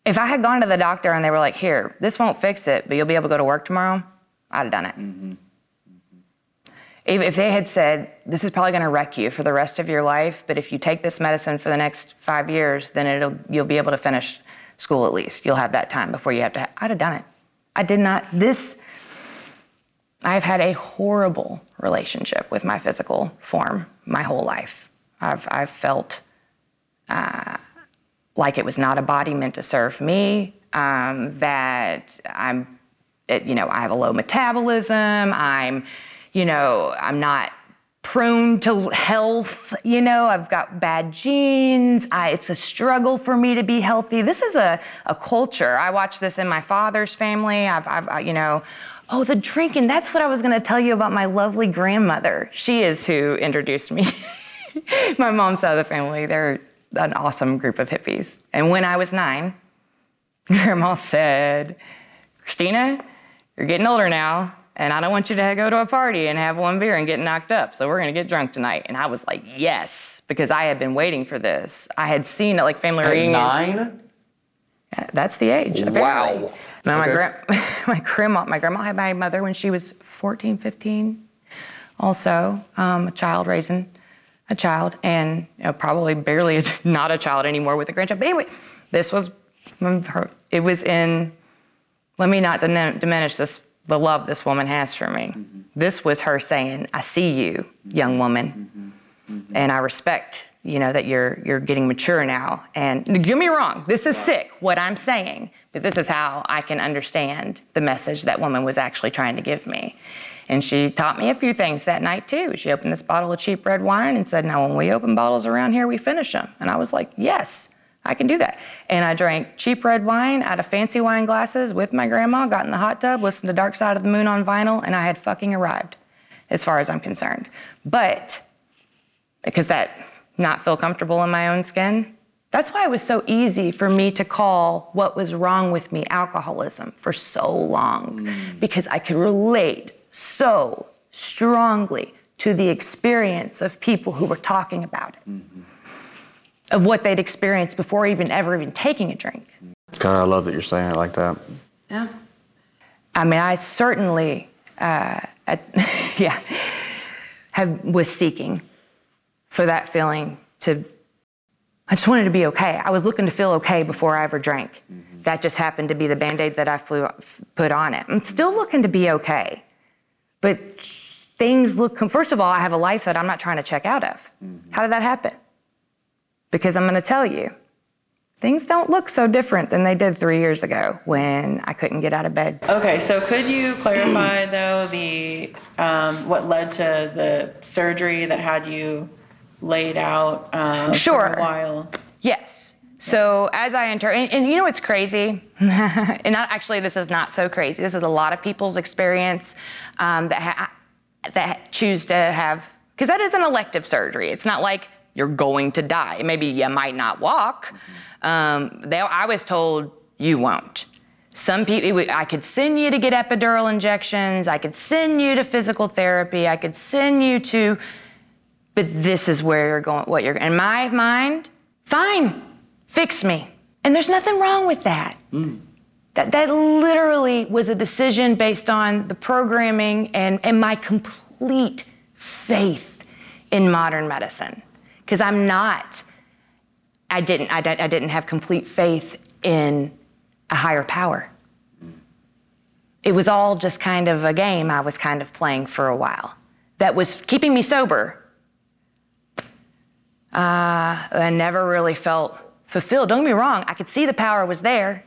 A: If I had gone to the doctor and they were like, here, this won't fix it, but you'll be able to go to work tomorrow, I'd have done it. Mm-hmm. Mm-hmm. If if they had said, this is probably going to wreck you for the rest of your life, but if you take this medicine for the next five years, then it'll, you'll be able to finish school at least. You'll have that time before you have to, I'd have done it. I did not, this, I've had a horrible relationship with my physical form my whole life. I've, I've felt uh, like it was not a body meant to serve me, um, that I'm, it, you know, I have a low metabolism, I'm, you know, I'm not prone to health, you know, I've got bad genes, I, it's a struggle for me to be healthy. This is a, a culture. I watch this in my father's family. I've, I've I- you know, oh, the drinking, that's what I was gonna tell you about my lovely grandmother. She is who introduced me. (laughs) my mom's side of the family, they're an awesome group of hippies. And when I was nine, (laughs) grandma said, Christina, you're getting older now, and I don't want you to go to a party and have one beer and get knocked up. So we're gonna get drunk tonight. And I was like, yes, because I had been waiting for this. I had seen it like family
D: At
A: reunions.
D: nine?
A: That's the age. apparently.
D: Wow.
A: Now, my,
D: Okay.
A: gra- (laughs) my grandma, my grandma had my mother when she was 14, 15. Also, um, a child raising a child, and you know, probably barely a, (laughs) not a child anymore with a grandchild. But anyway, this was. It was in. Let me not diminish this the love this woman has for me. Mm-hmm. This was her saying, "I see you, mm-hmm. young woman." Mm-hmm. and I respect, you know, that you're you're getting mature now. And don't get me wrong, this is sick what I'm saying, but this is how I can understand the message that woman was actually trying to give me. And she taught me a few things that night too. She opened this bottle of cheap red wine and said, "Now, when we open bottles around here, we finish them." And I was like, "Yes." I can do that. And I drank cheap red wine out of fancy wine glasses with my grandma, got in the hot tub, listened to Dark Side of the Moon on vinyl, and I had fucking arrived, as far as I'm concerned. But because that not feel comfortable in my own skin. That's why it was so easy for me to call what was wrong with me alcoholism for so long mm. because I could relate so strongly to the experience of people who were talking about it. Mm-hmm. Of what they'd experienced before even ever even taking a drink.
D: God, I love that you're saying it like that.
A: Yeah. I mean, I certainly, uh, at, (laughs) yeah, have, was seeking for that feeling to. I just wanted to be okay. I was looking to feel okay before I ever drank. That just happened to be the band aid that I flew, put on it. I'm still looking to be okay. But things look, first of all, I have a life that I'm not trying to check out of. How did that happen? Because I'm going to tell you, things don't look so different than they did three years ago when I couldn't get out of bed.
C: Okay, so could you clarify (clears throat) though the um, what led to the surgery that had you laid out uh,
A: Sure.
C: for a while?
A: Yes. So as I enter, and, and you know what's crazy? (laughs) and not, actually, this is not so crazy. This is a lot of people's experience um, that ha- that choose to have because that is an elective surgery. It's not like you're going to die. Maybe you might not walk. Um, they, I was told you won't. Some people, I could send you to get epidural injections. I could send you to physical therapy. I could send you to but this is where you're going, what you're, in my mind, fine, fix me. And there's nothing wrong with that. That, that literally was a decision based on the programming and, and my complete faith in modern medicine. Because I'm not, I didn't, I, I didn't have complete faith in a higher power. It was all just kind of a game I was kind of playing for a while that was keeping me sober uh, I never really felt fulfilled. Don't get me wrong, I could see the power was there.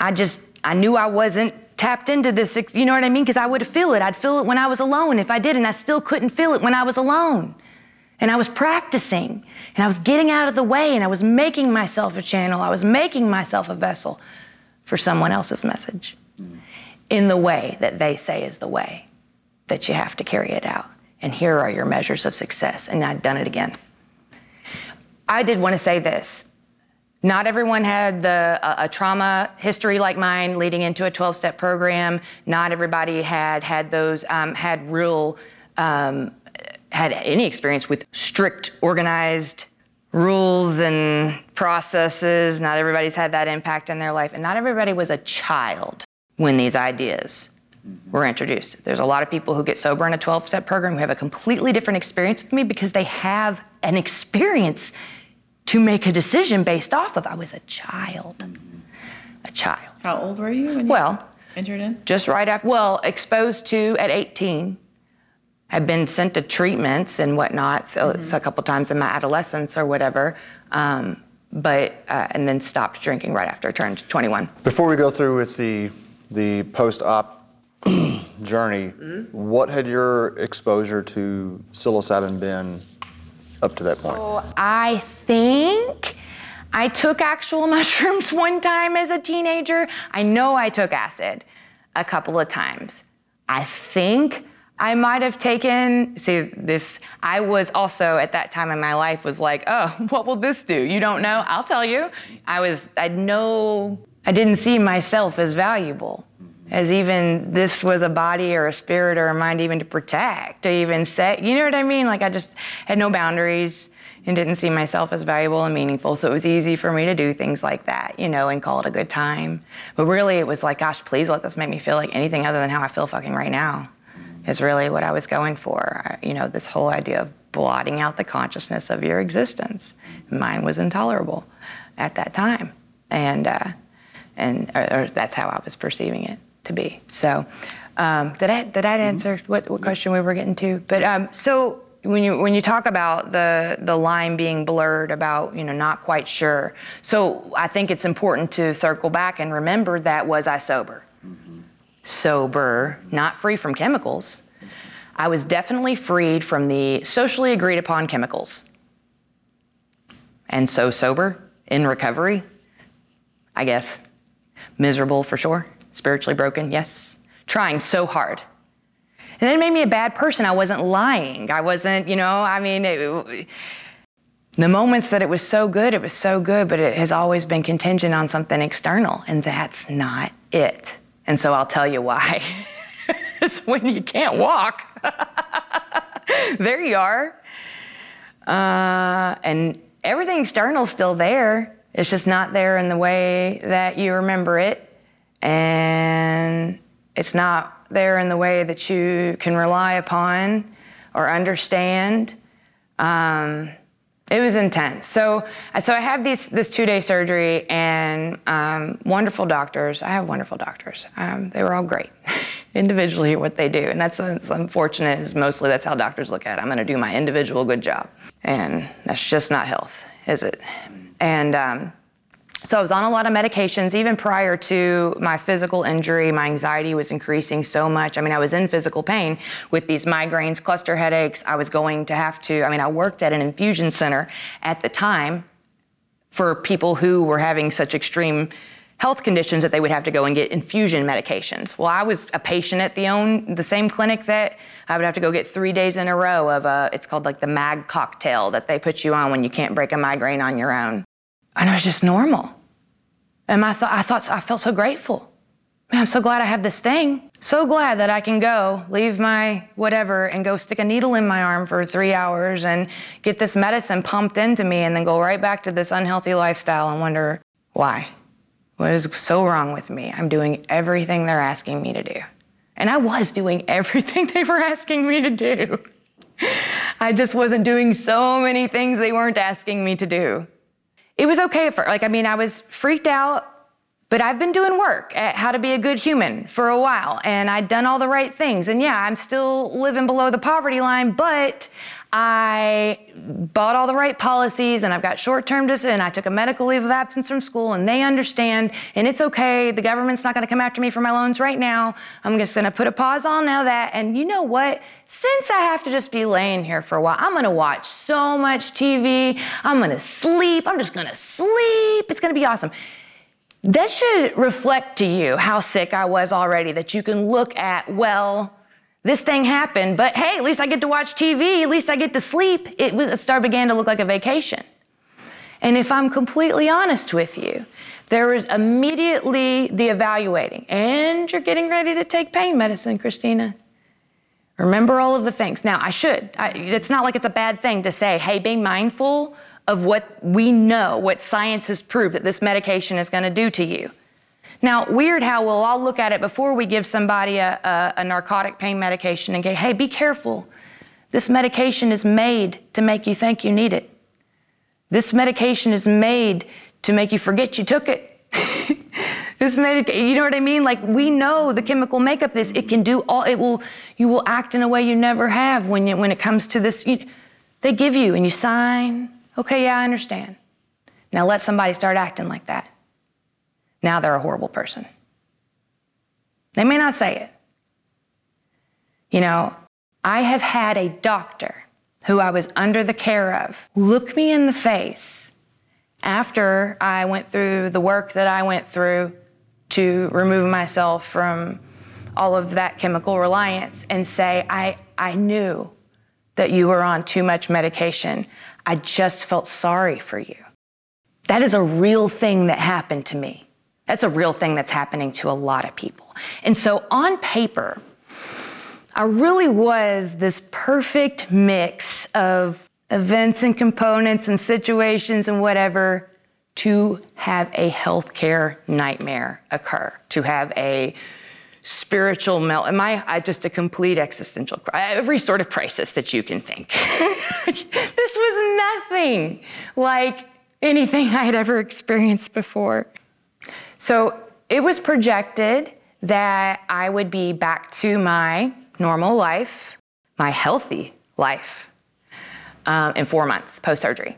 A: I just, I knew I wasn't tapped into this, you know what I mean? Because I would feel it. I'd feel it when I was alone if I did, and I still couldn't feel it when I was alone. And I was practicing, and I was getting out of the way, and I was making myself a channel. I was making myself a vessel for someone else's message in the way that they say is the way that you have to carry it out. And here are your measures of success. And I'd done it again. I did want to say this. Not everyone had the, a, a trauma history like mine leading into a 12 step program. Not everybody had had those, um, had real, um, had any experience with strict, organized rules and processes. Not everybody's had that impact in their life, and not everybody was a child when these ideas were introduced. There's a lot of people who get sober in a 12 step program who have a completely different experience with me because they have an experience to make a decision based off of. I was a child. A child.
E: How old were you when you
A: Well,
E: entered in?
A: just right after, well, exposed to at 18. I've been sent to treatments and whatnot uh, a couple times in my adolescence or whatever, um, but uh, and then stopped drinking right after I turned 21.
D: Before we go through with the the post-op (clears throat) journey, what had your exposure to psilocybin been up to that point?
A: I think I took actual (laughs) mushrooms one time as a teenager. I know I took acid a couple of times. I think I might have taken, see, this, I was also at that time in my life was like, oh, (laughs) what will this do? You don't know? I'll tell you. I was, I know, I didn't see myself as valuable. As even this was a body or a spirit or a mind even to protect, to even set you know what I mean? Like I just had no boundaries and didn't see myself as valuable and meaningful. So it was easy for me to do things like that, you know, and call it a good time. But really, it was like, gosh, please let this make me feel like anything other than how I feel fucking right now, is really what I was going for. You know, this whole idea of blotting out the consciousness of your existence. Mine was intolerable at that time. And, uh, and or, or that's how I was perceiving it to be. So, um, did I did I answer what, what question we were getting to? But um, so when you when you talk about the the line being blurred about you know not quite sure, so I think it's important to circle back and remember that was I sober, sober, not free from chemicals. I was definitely freed from the socially agreed upon chemicals. And so sober, in recovery, I guess. Miserable for sure. Spiritually broken, yes. Trying so hard. And it made me a bad person. I wasn't lying. I wasn't, you know, I mean, it, the moments that it was so good, it was so good, but it has always been contingent on something external, and that's not it. And so I'll tell you why. (laughs) it's when you can't walk. (laughs) there you are. Uh, and everything external is still there. It's just not there in the way that you remember it. And it's not there in the way that you can rely upon or understand. Um, it was intense. So, so I had these, this two-day surgery and um, wonderful doctors. I have wonderful doctors. Um, they were all great (laughs) individually at what they do, and that's, that's unfortunate. Is mostly that's how doctors look at it. I'm going to do my individual good job, and that's just not health, is it? And um, so I was on a lot of medications even prior to my physical injury. My anxiety was increasing so much. I mean, I was in physical pain with these migraines, cluster headaches. I was going to have to, I mean, I worked at an infusion center at the time for people who were having such extreme health conditions that they would have to go and get infusion medications. Well, I was a patient at the own the same clinic that I would have to go get three days in a row of a it's called like the mag cocktail that they put you on when you can't break a migraine on your own. And it was just normal. And I thought I thought I felt so grateful. Man, I'm so glad I have this thing. So glad that I can go, leave my whatever, and go stick a needle in my arm for three hours and get this medicine pumped into me and then go right back to this unhealthy lifestyle and wonder why. What is so wrong with me? I'm doing everything they're asking me to do. And I was doing (laughs) everything they were asking me to do. I just wasn't doing so many things they weren't asking me to do. It was okay for, like, I mean, I was freaked out, but I've been doing work at how to be a good human for a while, and I'd done all the right things. And yeah, I'm still living below the poverty line, but I bought all the right policies and I've got short term disability and I took a medical leave of absence from school and they understand and it's okay. The government's not gonna come after me for my loans right now. I'm just gonna put a pause on now that. And you know what? Since I have to just be laying here for a while, I'm gonna watch so much TV. I'm gonna sleep. I'm just gonna sleep. It's gonna be awesome. That should reflect to you how sick I was already, that you can look at, well, this thing happened, but hey, at least I get to watch TV, at least I get to sleep. It, was, it started began to look like a vacation. And if I'm completely honest with you, there was immediately the evaluating, and you're getting ready to take pain medicine, Christina. Remember all of the things. Now, I should. I, it's not like it's a bad thing to say, hey, be mindful of what we know, what science has proved that this medication is going to do to you. Now, weird how we'll all look at it before we give somebody a, a, a narcotic pain medication and go, hey, be careful. This medication is made to make you think you need it. This medication is made to make you forget you took it. (laughs) this medication, you know what I mean? Like we know the chemical makeup this, it can do all, it will, you will act in a way you never have when, you, when it comes to this. You, they give you and you sign, okay, yeah, I understand. Now let somebody start acting like that. Now they're a horrible person. They may not say it. You know, I have had a doctor who I was under the care of look me in the face after I went through the work that I went through to remove myself from all of that chemical reliance and say, I, I knew that you were on too much medication. I just felt sorry for you. That is a real thing that happened to me. That's a real thing that's happening to a lot of people. And so on paper, I really was this perfect mix of events and components and situations and whatever to have a healthcare nightmare occur, to have a spiritual melt. Am I, I just a complete existential every sort of crisis that you can think. (laughs) this was nothing like anything I had ever experienced before. So it was projected that I would be back to my normal life, my healthy life, um, in four months post surgery.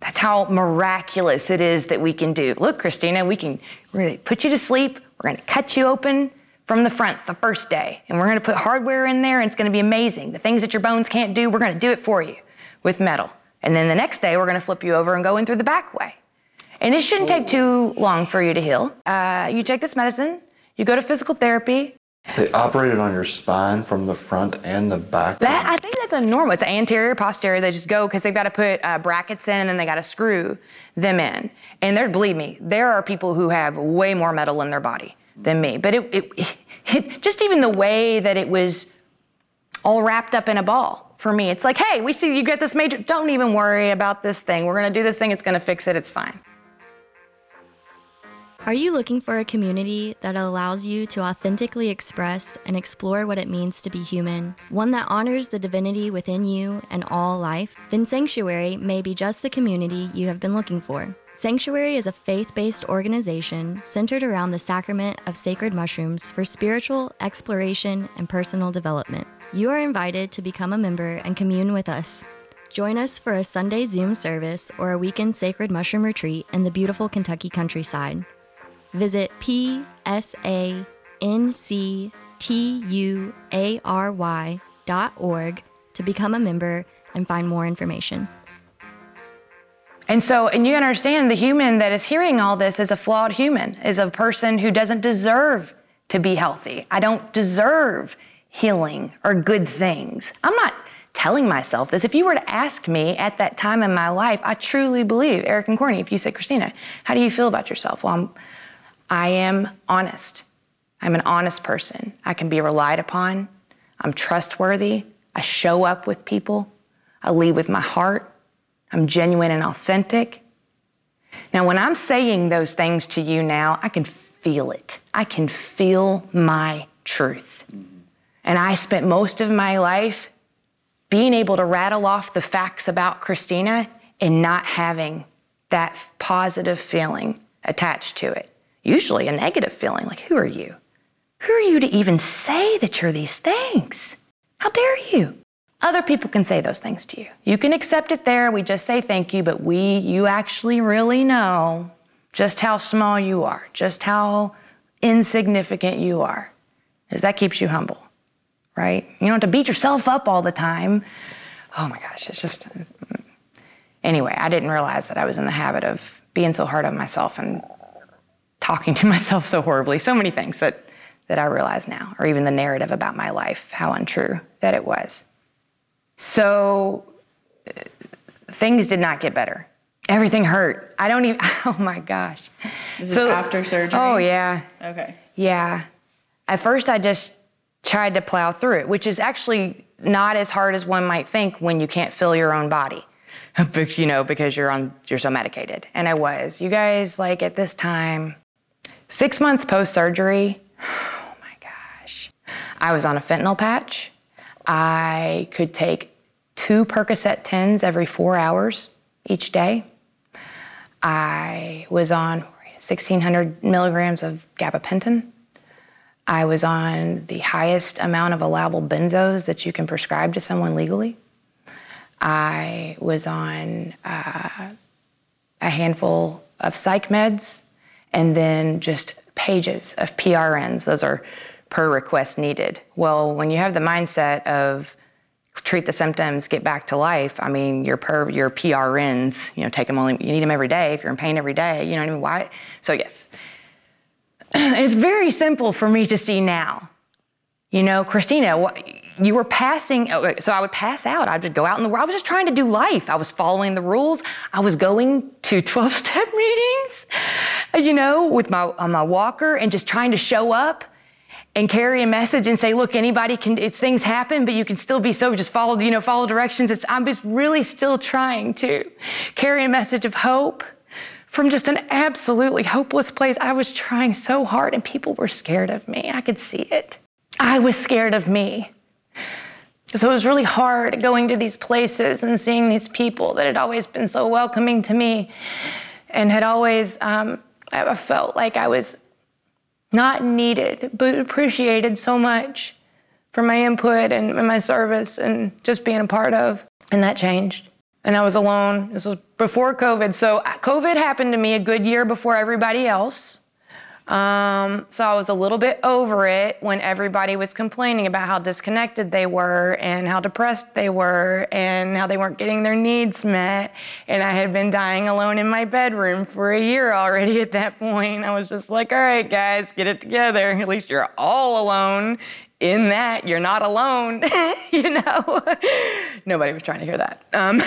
A: That's how miraculous it is that we can do. Look, Christina, we can, we're gonna put you to sleep, we're gonna cut you open from the front the first day, and we're gonna put hardware in there, and it's gonna be amazing. The things that your bones can't do, we're gonna do it for you with metal. And then the next day, we're gonna flip you over and go in through the back way. And it shouldn't take too long for you to heal. Uh, you take this medicine, you go to physical therapy,
D: they operated on your spine from the front and the back.
A: That I think that's a normal. It's anterior, posterior. They just go because they've got to put uh, brackets in and then they got to screw them in. And there, believe me, there are people who have way more metal in their body than me. But it, it, (laughs) it just even the way that it was all wrapped up in a ball for me. It's like, hey, we see you get this major. Don't even worry about this thing. We're gonna do this thing. It's gonna fix it. It's fine.
E: Are you looking for a community that allows you to authentically express and explore what it means to be human? One that honors the divinity within you and all life? Then Sanctuary may be just the community you have been looking for. Sanctuary is a faith based organization centered around the sacrament of sacred mushrooms for spiritual exploration and personal development. You are invited to become a member and commune with us. Join us for a Sunday Zoom service or a weekend sacred mushroom retreat in the beautiful Kentucky countryside. Visit psanctuary.org to become a member and find more information.
A: And so, and you understand the human that is hearing all this is a flawed human, is a person who doesn't deserve to be healthy. I don't deserve healing or good things. I'm not telling myself this. If you were to ask me at that time in my life, I truly believe, Eric and Courtney, if you say, Christina, how do you feel about yourself? Well, I'm I am honest. I'm an honest person. I can be relied upon. I'm trustworthy. I show up with people. I lead with my heart. I'm genuine and authentic. Now, when I'm saying those things to you now, I can feel it. I can feel my truth. And I spent most of my life being able to rattle off the facts about Christina and not having that positive feeling attached to it usually a negative feeling like, who are you? Who are you to even say that you're these things? How dare you? Other people can say those things to you. You can accept it there. We just say thank you, but we, you actually really know just how small you are, just how insignificant you are, because that keeps you humble, right? You don't have to beat yourself up all the time. Oh my gosh, it's just. Anyway, I didn't realize that I was in the habit of being so hard on myself and talking to (laughs) myself so horribly. So many things that, that I realize now, or even the narrative about my life, how untrue that it was. So uh, things did not get better. Everything hurt. I don't even, (laughs) oh my gosh.
C: This so, after surgery?
A: Oh, yeah.
C: Okay.
A: Yeah. At first, I just tried to plow through it, which is actually not as hard as one might think when you can't feel your own body. (laughs) you know, because you're on, you're so medicated. And I was. You guys, like at this time, six months post surgery, (sighs) oh my gosh, I was on a fentanyl patch. I could take two Percocet 10s every four hours each day. I was on 1,600 milligrams of gabapentin. I was on the highest amount of allowable benzos that you can prescribe to someone legally. I was on uh, a handful of psych meds and then just pages of PRNs. Those are per request needed. Well, when you have the mindset of treat the symptoms, get back to life. I mean, your per your PRNs, you know, take them only you need them every day if you're in pain every day. You know what I mean? Why? So yes, (clears throat) it's very simple for me to see now. You know, Christina, what, you were passing. Oh, so I would pass out. I would go out in the world. I was just trying to do life. I was following the rules. I was going to (laughs) 12 step (laughs) meetings, you know, with my on my walker and just trying to show up and carry a message and say, look, anybody can, it's things happen, but you can still be sober. Just follow, you know, follow directions. It's, I'm just really still trying to carry a message of hope from just an absolutely hopeless place. I was trying so hard and people were scared of me. I could see it. I was scared of me. So it was really hard going to these places and seeing these people that had always been so welcoming to me and had always, um, I felt like I was not needed, but appreciated so much for my input and, my service and just being a part of. And that changed. And I was alone. This was before COVID. So uh, COVID happened to me a good year before everybody else. Um, so I was a little bit over it when everybody was complaining about how disconnected they were and how depressed they were and how they weren't getting their needs met. And I had been dying alone in my bedroom for a year already at that point. I was just like, all right, guys, get it together. At least you're all alone in that. You're not alone, (laughs) you know? (laughs) Nobody was trying to hear that. Um,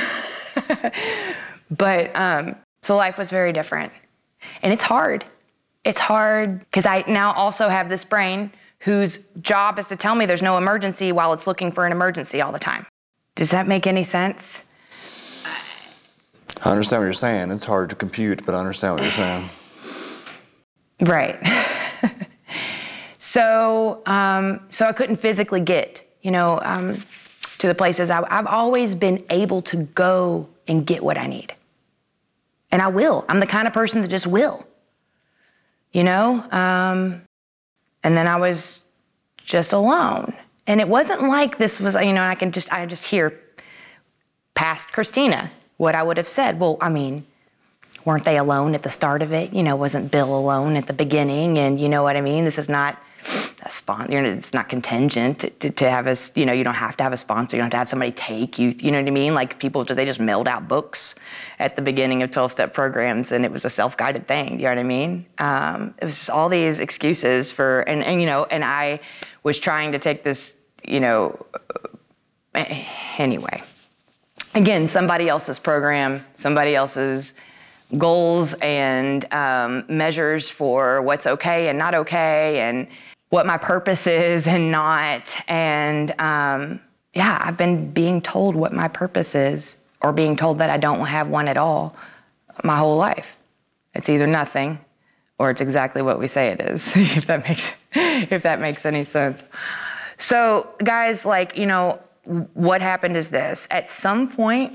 A: (laughs) but um, so life was very different. And it's hard it's hard because I now also have this brain whose job is to tell me there's no emergency while it's looking for an emergency all the time. Does that make any sense?
D: I understand what you're saying. It's hard to compute, but I understand what you're saying. (sighs)
A: Right. (laughs) so, um, so I couldn't physically get, you know, um, to the places I, I've always been able to go and get what I need, and I will. I'm the kind of person that just will you know? Um, and then I was just alone. And it wasn't like this was, you know, I can just, I just hear past Christina what I would have said. Well, I mean, weren't they alone at the start of it? You know, wasn't Bill alone at the beginning? And you know what I mean? This is not a sponsor. It's not contingent to, to, to, have a, you know, you don't have to have a sponsor. You don't have to have somebody take you. You know what I mean? Like people just, they just mailed out books at the beginning of 12 step programs and it was a self guided thing. You know what I mean? Um, it was just all these excuses for, and, and, you know, and I was trying to take this, you know, eh, anyway. Again, somebody else's program, somebody else's goals and um, measures for what's okay and not okay and what my purpose is and not. And um, yeah, I've been being told what my purpose is or being told that I don't have one at all my whole life. It's either nothing or it's exactly what we say it is, (laughs) if that makes if that makes any sense. So, guys, like, you know, what happened is this. At some point,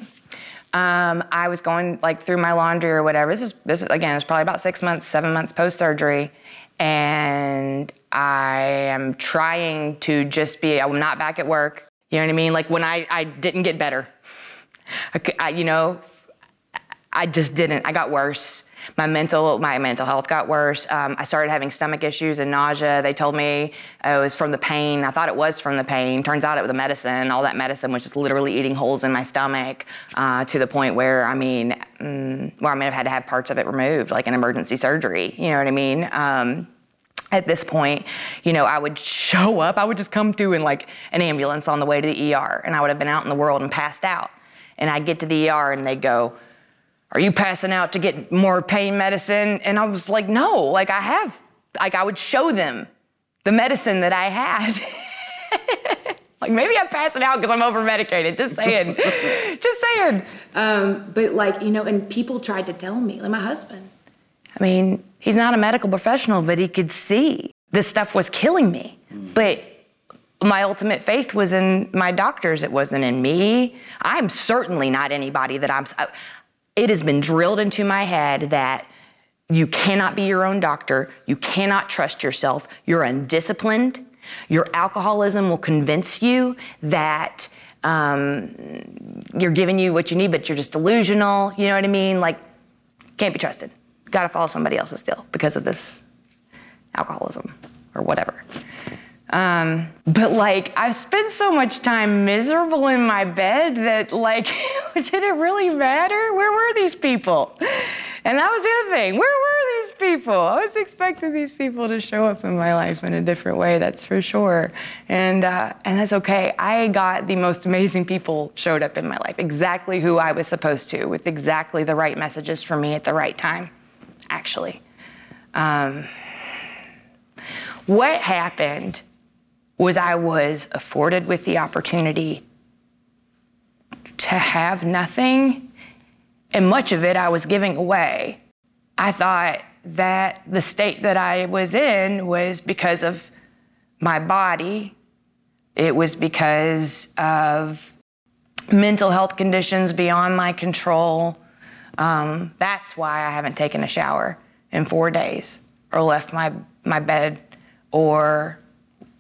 A: um, I was going like through my laundry or whatever. This is this is, again, it's probably about six months, seven months post surgery, and I am trying to just be. I'm not back at work. You know what I mean? Like when I I didn't get better. I, I, you know, I just didn't. I got worse. My mental, my mental health got worse. Um, I started having stomach issues and nausea. They told me it was from the pain. I thought it was from the pain. Turns out it was the medicine. All that medicine was just literally eating holes in my stomach uh, to the point where, I mean, mm, where I may have had to have parts of it removed, like an emergency surgery. You know what I mean? Um, at this point, you know, I would show up. I would just come through in like an ambulance on the way to the ER, and I would have been out in the world and passed out. And I'd get to the ER, and they'd go, are you passing out to get more pain medicine? And I was like, no, like I have, like I would show them the medicine that I had. (laughs) Like maybe I'm passing out because I'm over medicated. Just saying. (laughs) Just saying.
F: Um, but like, you know, and people tried to tell me, like my husband.
A: I mean, he's not a medical professional, but he could see this stuff was killing me. But my ultimate faith was in my doctors. It wasn't in me. I'm certainly not anybody that I'm. It has been drilled into my head that you cannot be your own doctor. You cannot trust yourself. You're undisciplined. Your alcoholism will convince you that um, you're giving you what you need, but you're just delusional. You know what I mean? Like, can't be trusted. Got to follow somebody else's deal because of this alcoholism or whatever. Um, but like, I've spent so much time miserable in my bed that like, (laughs) did it really matter? Where were these people? And that was the other thing. Where were these people? I was expecting these people to show up in my life in a different way, that's for sure. And, uh, and that's okay. I got the most amazing people showed up in my life, exactly who I was supposed to, with exactly the right messages for me at the right time, actually. Um, what happened was I was afforded with the opportunity to have nothing, and much of it I was giving away. I thought that the state that I was in was because of my body, it was because of mental health conditions beyond my control. Um, that's why I haven't taken a shower in four days or left my, my bed or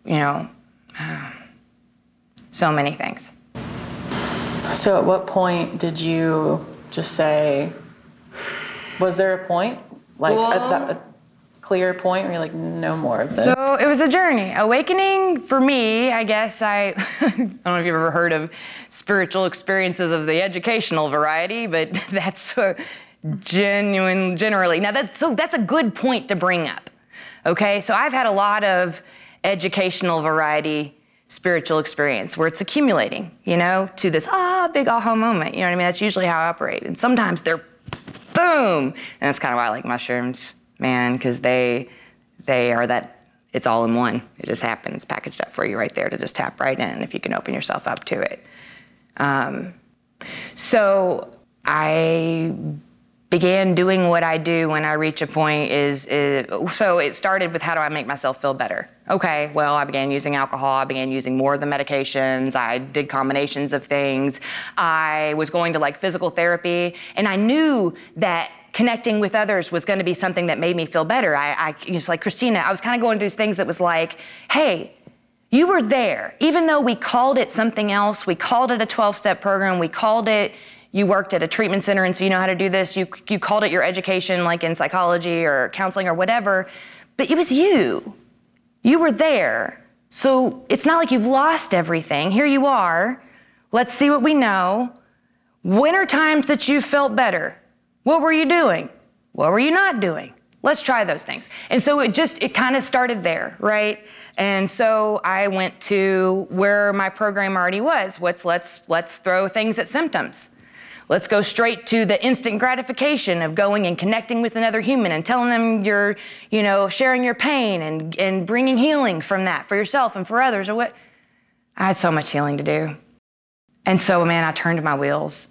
A: you know, (sighs) so many things.
C: So, at what point did you just say, was there a point? Like
A: well,
C: at that clear point where you're like, no more of this?
A: So, it was a journey. Awakening for me, I guess I, (laughs) I don't know if you've ever heard of spiritual experiences of the educational variety, but (laughs) that's a genuine, generally. Now, that's, so that's a good point to bring up. Okay, so I've had a lot of educational variety spiritual experience where it's accumulating, you know, to this ah big aha moment. You know what I mean? That's usually how I operate. And sometimes they're boom. And that's kind of why I like mushrooms, man, because they they are that it's all in one. It just happens, packaged up for you right there to just tap right in if you can open yourself up to it. Um, so I began doing what I do when I reach a point is, is, so it started with how do I make myself feel better? Okay, well, I began using alcohol, I began using more of the medications, I did combinations of things. I was going to like physical therapy, and I knew that connecting with others was going to be something that made me feel better. I, I like Christina, I was kind of going through things that was like, hey, you were there. Even though we called it something else, we called it a 12 step program, we called it you worked at a treatment center and so you know how to do this. You, you called it your education, like in psychology or counseling or whatever, but it was you. You were there. So it's not like you've lost everything. Here you are. Let's see what we know. When are times that you felt better? What were you doing? What were you not doing? Let's try those things. And so it just, it kind of started there, right? And so I went to where my program already was. What's let's let's throw things at symptoms. Let's go straight to the instant gratification of going and connecting with another human and telling them you're, you know, sharing your pain and, and bringing healing from that for yourself and for others or what. I had so much healing to do. And so, man, I turned my wheels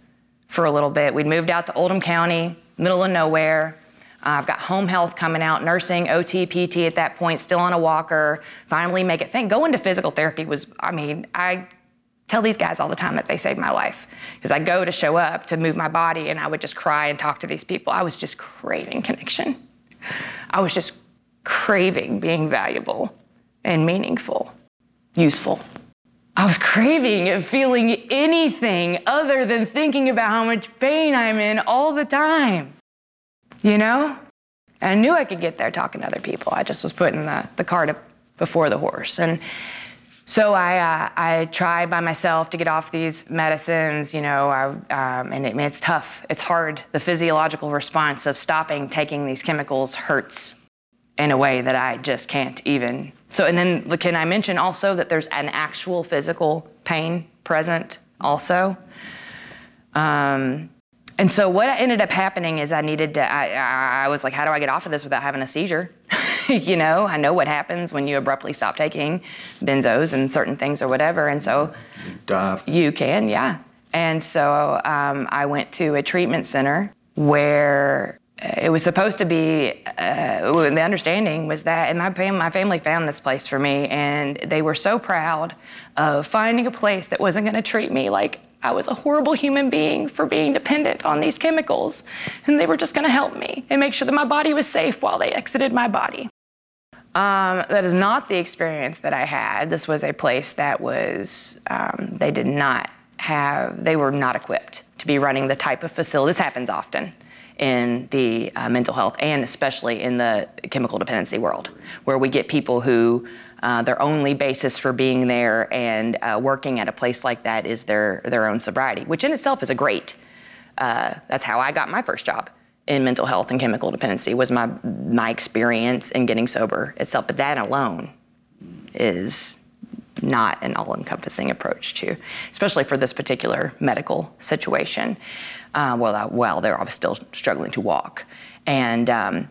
A: for a little bit. We'd moved out to Oldham County, middle of nowhere. Uh, I've got home health coming out, nursing, OT, PT at that point, still on a walker. Finally, make it think. Going to physical therapy was, I mean, I tell these guys all the time that they saved my life because I go to show up to move my body and I would just cry and talk to these people. I was just craving connection. I was just craving being valuable and meaningful, useful. I was craving feeling anything other than thinking about how much pain I'm in all the time. You know? And I knew I could get there talking to other people. I just was putting the, the cart before the horse. And so I, uh, I tried by myself to get off these medicines, you know, I, um, and it, it's tough. It's hard. The physiological response of stopping taking these chemicals hurts in a way that I just can't even. So, and then can I mention also that there's an actual physical pain present also? Um, and so what ended up happening is I needed to, I, I was like, how do I get off of this without having a seizure? (laughs) you know, I know what happens when you abruptly stop taking benzos and certain things or whatever. And so
D: Dive.
A: you can, yeah. And so um, I went to a treatment center where it was supposed to be. Uh, the understanding was that, and my fam- my family found this place for me, and they were so proud of finding a place that wasn't going to treat me like I was a horrible human being for being dependent on these chemicals, and they were just going to help me and make sure that my body was safe while they exited my body. Um, that is not the experience that I had. This was a place that was, um, they did not have, they were not equipped to be running the type of facility. This happens often in the uh, mental health and especially in the chemical dependency world, where we get people who uh, their only basis for being there and uh, working at a place like that is their, their own sobriety, which in itself is a great. Uh, that's how I got my first job in mental health and chemical dependency was my my experience in getting sober itself. But that alone is not an all-encompassing approach to, especially for this particular medical situation. Uh, well, I, well, was still struggling to walk, and um,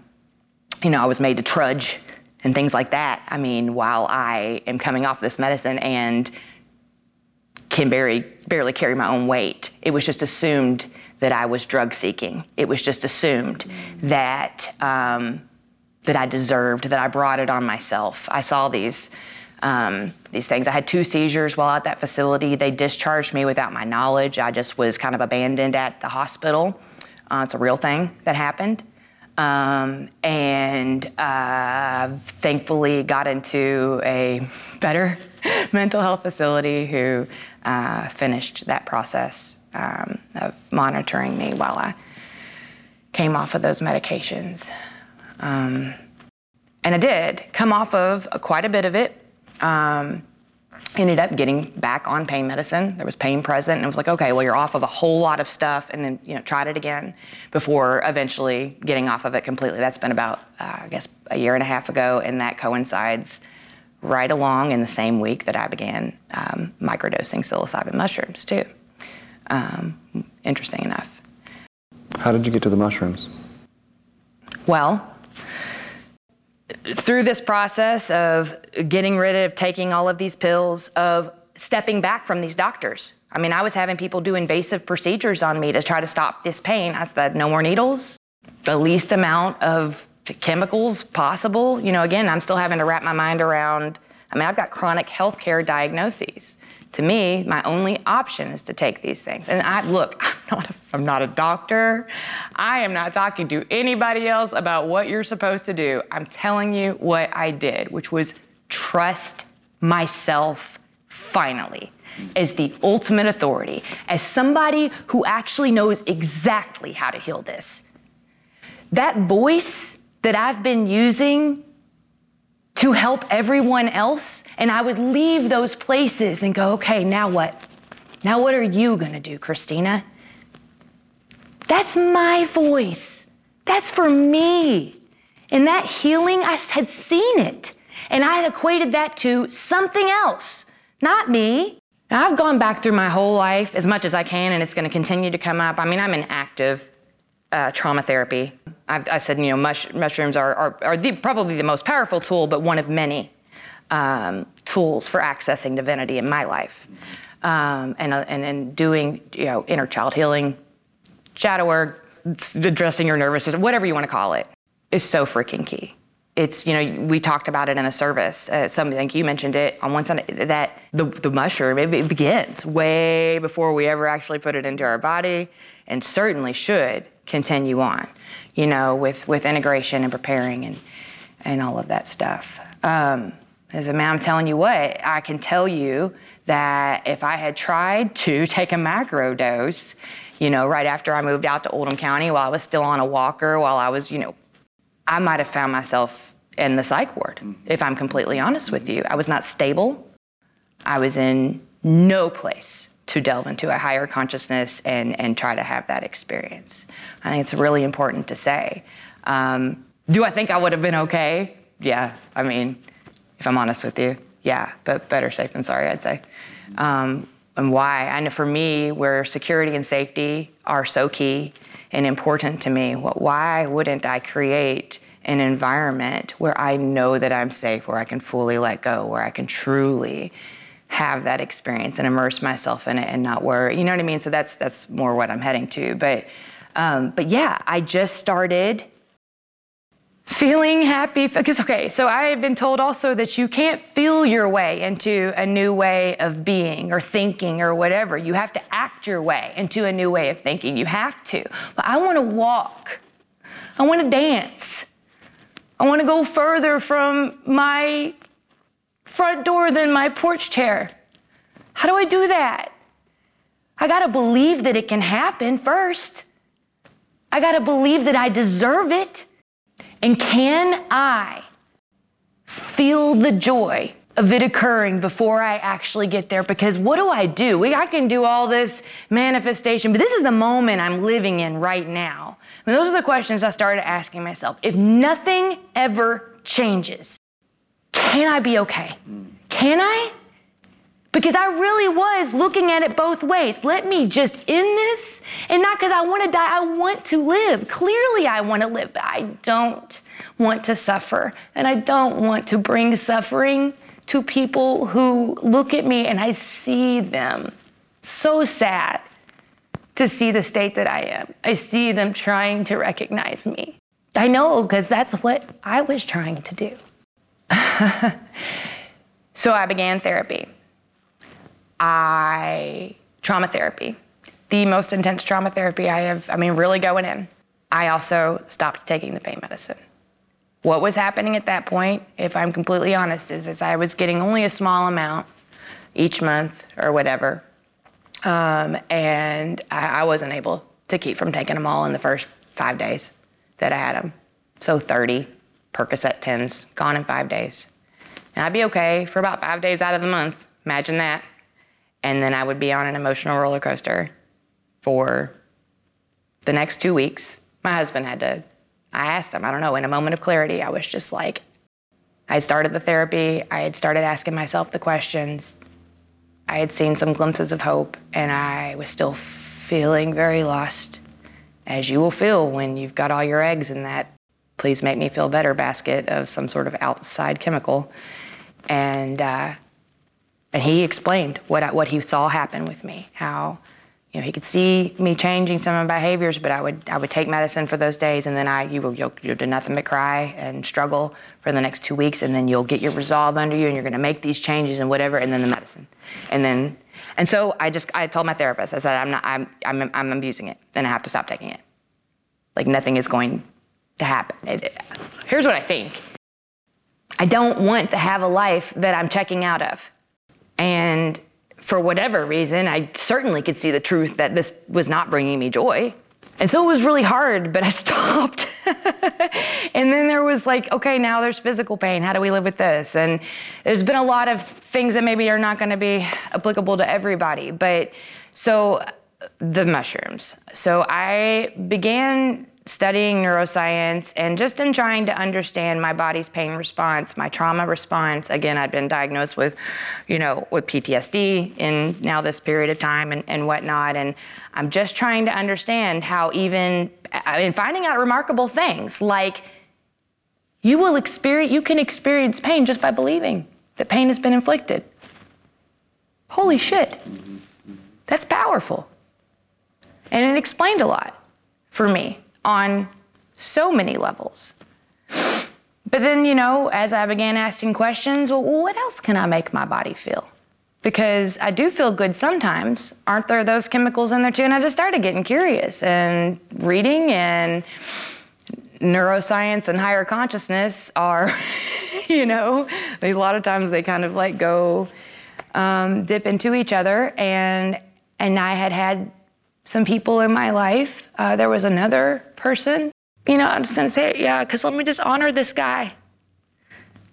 A: you know I was made to trudge and things like that. I mean, while I am coming off this medicine and can barely barely carry my own weight, it was just assumed that I was drug seeking. It was just assumed that um, that I deserved, that I brought it on myself. I saw these um, these things. I had two seizures while at that facility. They discharged me without my knowledge. I just was kind of abandoned at the hospital. Uh, it's a real thing that happened. Um, and uh, thankfully got into a better (laughs) mental health facility who uh, finished that process um, of monitoring me while I came off of those medications. Um, and I did come off of quite a bit of it. Um, ended up getting back on pain medicine. There was pain present, and it was like, okay, well, you're off of a whole lot of stuff, and then you know tried it again before eventually getting off of it completely. That's been about, uh, I guess, a year and a half ago, and that coincides right along in the same week that I began um, microdosing psilocybin mushrooms too. Um, interesting enough.
D: How did you get to the mushrooms?
A: Well, through this process of getting rid of taking all of these pills, of stepping back from these doctors. I mean, I was having people do invasive procedures on me to try to stop this pain. I said, no more needles, the least amount of chemicals possible. You know, again, I'm still having to wrap my mind around. I mean, I've got chronic healthcare diagnoses. To me, my only option is to take these things. And I look, (laughs) I'm not a, I'm not a doctor. I am not talking to anybody else about what you're supposed to do. I'm telling you what I did, which was trust myself finally as the ultimate authority, as somebody who actually knows exactly how to heal this. That voice that I've been using to help everyone else, and I would leave those places and go, okay, now what? Now, what are you gonna do, Christina? That's my voice. That's for me. And that healing, I had seen it. And I equated that to something else, not me. Now, I've gone back through my whole life as much as I can, and it's gonna continue to come up. I mean, I'm an active uh, trauma therapy. I've, I said, you know, mush, mushrooms are, are, are the, probably the most powerful tool, but one of many um, tools for accessing divinity in my life. Um, and, uh, and, and doing, you know, inner child healing, shadow work, addressing your nervous system, whatever you want to call it, is so freaking key. It's, you know, we talked about it in a service. Uh, something like you mentioned it on one side, that the, the mushroom, it, it begins way before we ever actually put it into our body and certainly should continue on, you know, with, with integration and preparing and, and all of that stuff. Um, as a man, I'm telling you what, I can tell you that if I had tried to take a macro dose, you know, right after I moved out to Oldham County while I was still on a walker, while I was, you know, I might have found myself in the psych ward, if I'm completely honest with you. I was not stable. I was in no place to delve into a higher consciousness and, and try to have that experience. I think it's really important to say. Um, do I think I would have been okay? Yeah, I mean, if I'm honest with you, yeah, but better safe than sorry, I'd say. Um, and why? I know for me, where security and safety are so key and important to me, why wouldn't I create an environment where I know that I'm safe, where I can fully let go, where I can truly have that experience and immerse myself in it and not worry. You know what I mean? So that's that's more what I'm heading to. But um, but yeah, I just started feeling happy because okay so i have been told also that you can't feel your way into a new way of being or thinking or whatever you have to act your way into a new way of thinking you have to but i want to walk i want to dance i want to go further from my front door than my porch chair how do i do that i got to believe that it can happen first i got to believe that i deserve it and can I feel the joy of it occurring before I actually get there? Because what do I do? I can do all this manifestation, but this is the moment I'm living in right now. And those are the questions I started asking myself. If nothing ever changes, can I be okay? Can I? Because I really was looking at it both ways. Let me just end this, and not because I want to die, I want to live. Clearly, I want to live, but I don't want to suffer. And I don't want to bring suffering to people who look at me and I see them. So sad to see the state that I am. I see them trying to recognize me. I know because that's what I was trying to do. (laughs) so I began therapy. I trauma therapy, the most intense trauma therapy I have, I mean, really going in. I also stopped taking the pain medicine. What was happening at that point, if I'm completely honest, is, is I was getting only a small amount each month or whatever. Um, and I, I wasn't able to keep from taking them all in the first five days that I had them. So 30 Percocet 10s gone in five days. And I'd be okay for about five days out of the month. Imagine that and then I would be on an emotional roller coaster for the next two weeks. My husband had to, I asked him, I don't know, in a moment of clarity, I was just like, I had started the therapy, I had started asking myself the questions, I had seen some glimpses of hope, and I was still feeling very lost, as you will feel when you've got all your eggs in that please make me feel better basket of some sort of outside chemical. And, uh, and he explained what, what he saw happen with me, how you know, he could see me changing some of my behaviors, but I would, I would take medicine for those days, and then I, you will, you'll, you'll do nothing but cry and struggle for the next two weeks, and then you'll get your resolve under you, and you're going to make these changes and whatever, and then the medicine, and then, and so I just, I told my therapist, I said, I'm not, I'm, I'm, I'm abusing it, and I have to stop taking it. Like nothing is going to happen. Here's what I think. I don't want to have a life that I'm checking out of. And for whatever reason, I certainly could see the truth that this was not bringing me joy. And so it was really hard, but I (laughs) stopped. and then there was like, okay, now there's physical pain. How do we live with this? And there's been a lot of things that maybe are not going to be applicable to everybody. But so the mushrooms. So I began studying neuroscience and just in trying to understand my body's pain response, my trauma response. Again, I'd been diagnosed with, you know, with PTSD in now this period of time and, and whatnot. And I'm just trying to understand how even, I mean, finding out remarkable things like you will experience, you can experience pain just by believing that pain has been inflicted. Holy shit. That's powerful. And it explained a lot for me on so many levels. But then, you know, as I began asking questions, well, what else can I make my body feel? Because I do feel good sometimes. Aren't there those chemicals in there too? And I just started getting curious and reading and neuroscience and higher consciousness are, (laughs) you know, a lot of times they kind of like go um, dip into each other. And and I had had some people in my life. Uh, there was another person. You know, I'm just gonna say it, yeah, because let me just honor this guy.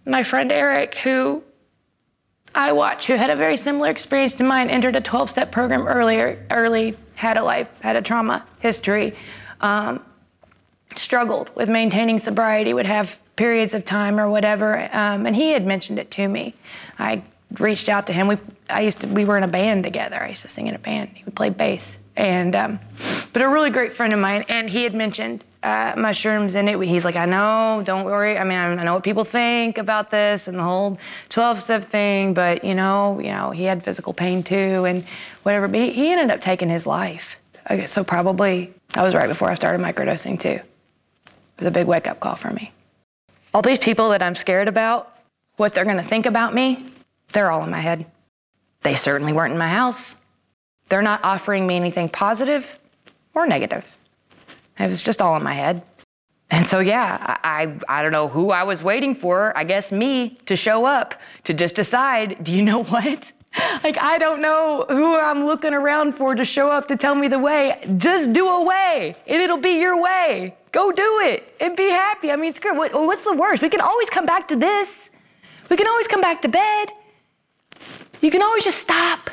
A: My friend Eric, who I watch, who had a very similar experience to mine, entered a 12 step program earlier, early, had a life, had a trauma history, um, struggled with maintaining sobriety, would have periods of time or whatever. Um, and he had mentioned it to me. I reached out to him. We, I used to, we were in a band together. I used to sing in a band. He would play bass and um, but a really great friend of mine, and he had mentioned uh, mushrooms, in it, he's like, I know, don't worry. I mean, I know what people think about this and the whole 12 step thing, but you know, you know, he had physical pain too, and whatever. But he, ended up taking his life. Okay, so probably that was right before I started microdosing too. It was a big wake up call for me. All these people that I'm scared about, what they're gonna think about me, they're all in my head. They certainly weren't in my house. They're not offering me anything positive or negative. It was just all in my head. And so, yeah, I, I, I don't know who I was waiting for, I guess me, to show up to just decide, do you know (laughs) what? Like, I don't know who I'm looking around for to show up to tell me the way. Just do a way, and it'll be your way. Go do it and be happy. I mean, screw what, what's the worst? We can always come back to this. We can always come back to bed. You can always just stop.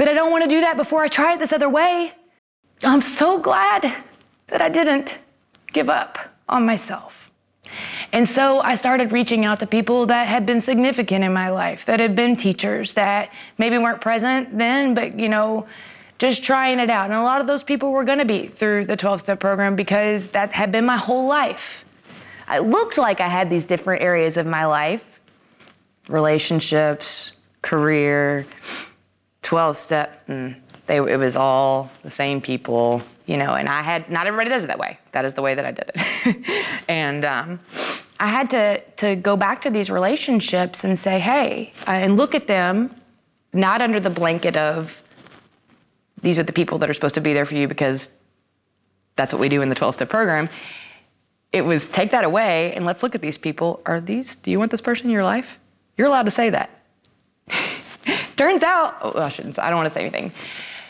A: But I don't want to do that before I try it this other way. I'm so glad that I didn't give up on myself. And so I started reaching out to people that had been significant in my life, that had been teachers, that maybe weren't present then, but you know, just trying it out. And a lot of those people were gonna be through the 12 step program because that had been my whole life. I looked like I had these different areas of my life relationships, career, 12 step. Mm they, it was all the same people, you know, and I had, not everybody does it that way. That is the way that I did it. (laughs) and um, I had to, to go back to these relationships and say, hey, uh, and look at them not under the blanket of these are the people that are supposed to be there for you because that's what we do in the 12 step program. It was take that away and let's look at these people. Are these, do you want this person in your life? You're allowed to say that. Turns out, oh, I shouldn't, I don't want to say anything.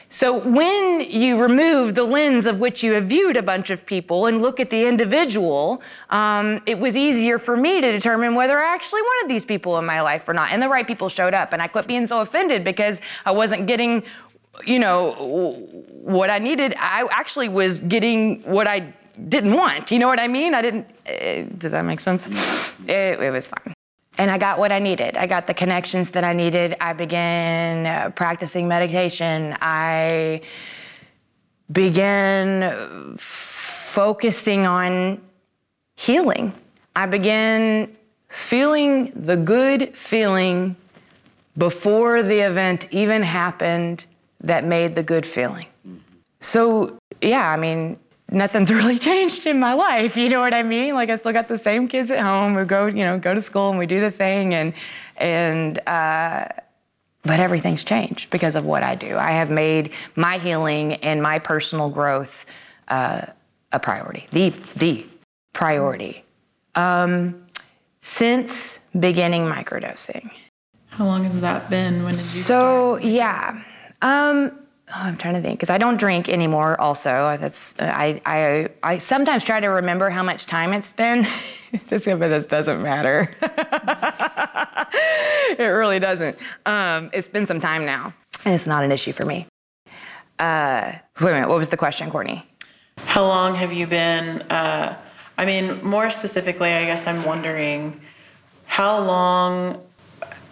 A: So when you remove the lens of which you have viewed a bunch of people and look at the individual, um, it was easier for me to determine whether I actually wanted these people in my life or not. And the right people showed up, and I quit being so offended because I wasn't getting, you know, what I needed. I actually was getting what I didn't want. You know what I mean? I didn't. Uh, does that make sense? It, it was fine and I got what I needed. I got the connections that I needed. I began uh, practicing meditation. I began focusing on healing. I began feeling the good feeling before the event even happened that made the good feeling. So, yeah, I mean, nothing's (laughs) really changed in my life. You know what I mean? Like I still got the same kids at home who go, you know, go to school and we do the thing, and and uh, but everything's changed because of what I do. I have made my healing and my personal growth uh, a priority, the the priority. Um, since beginning microdosing.
C: How long has that been? When did you
A: so, start? So yeah. Um, Oh, I'm trying to think because I don't drink anymore. Also, that's I, I I sometimes try to remember how much time it's been. (laughs) if it doesn't matter. (laughs) it really doesn't. Um, it's been some time now, and it's not an issue for me. Uh, wait a minute. What was the question, Courtney?
C: How long have you been? Uh, I mean, more specifically, I guess I'm wondering how long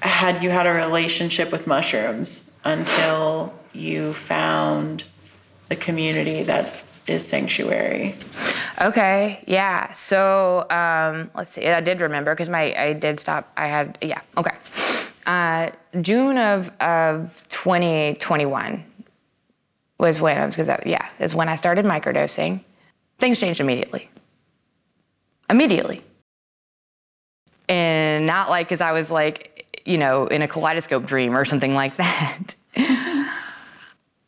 C: had you had a relationship with mushrooms until you found the community that is sanctuary.
A: Okay, yeah. So um, let's see. I did remember because my I did stop. I had yeah. Okay. Uh, June of of 2021 was when I was because yeah is when I started microdosing. Things changed immediately. Immediately. And not like because I was like you know in a kaleidoscope dream or something like (laughs) that.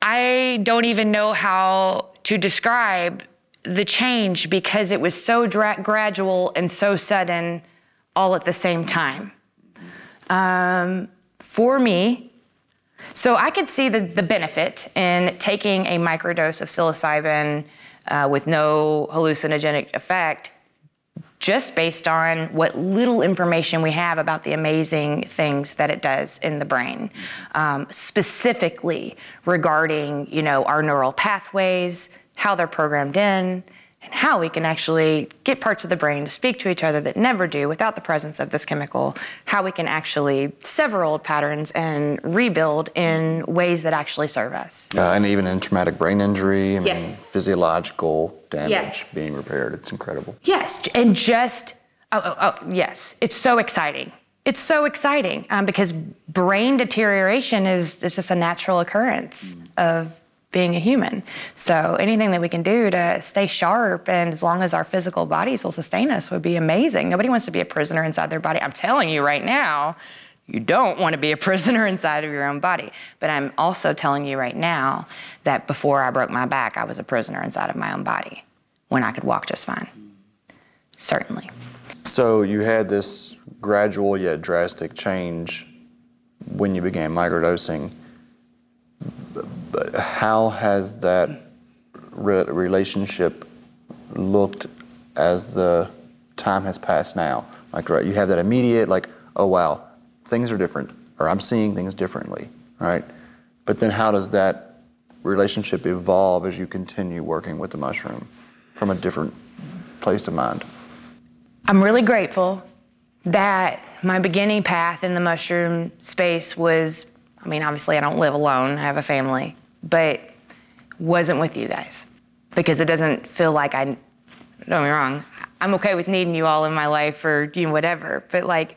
A: I don't even know how to describe the change because it was so dra- gradual and so sudden all at the same time. Um, for me, so I could see the, the benefit in taking a microdose of psilocybin uh, with no hallucinogenic effect just based on what little information we have about the amazing things that it does in the brain, um, specifically regarding, you know, our neural pathways, how they're programmed in, and how we can actually get parts of the brain to speak to each other that never do without the presence of this chemical, how we can actually sever old patterns and rebuild in ways that actually serve us.
D: Uh, and even in traumatic brain injury, I mean, physiological damage
A: Yes.
D: being repaired. It's incredible.
A: Yes, and just oh, oh, oh yes, it's so exciting. It's so exciting um, because brain deterioration is, is just a natural occurrence of being a human. So anything that we can do to stay sharp and as long as our physical bodies will sustain us would be amazing. Nobody wants to be a prisoner inside their body. I'm telling you right now, you don't want to be a (laughs) prisoner inside of your own body. But I'm also telling you right now that before I broke my back, I was a prisoner inside of my own body when I could walk just fine. Certainly.
D: So you had this gradual yet drastic change when you began microdosing. How has that re- relationship looked as the time has passed now? Like, right, you have that immediate, like, oh wow, things are different, or I'm seeing things differently, right? But then how does that relationship evolve as you continue working with the mushroom from a different place of mind?
A: I'm really grateful that my beginning path in the mushroom space was I mean, obviously, I don't live alone, I have a family, but wasn't with you guys. Because it doesn't feel like I, don't get me wrong, I'm okay with needing you all in my life or, you know, whatever, but like,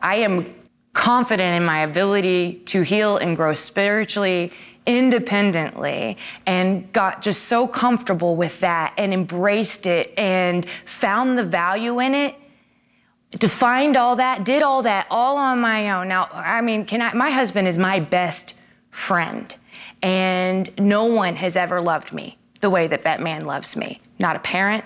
A: I am confident in my ability to heal and grow spiritually independently and got just so comfortable with that and embraced it and found the value in it defined all that, did all that all on my own. Now, I mean, can I, my husband is my best friend, and no one has ever loved me the way that that man loves me. Not a parent,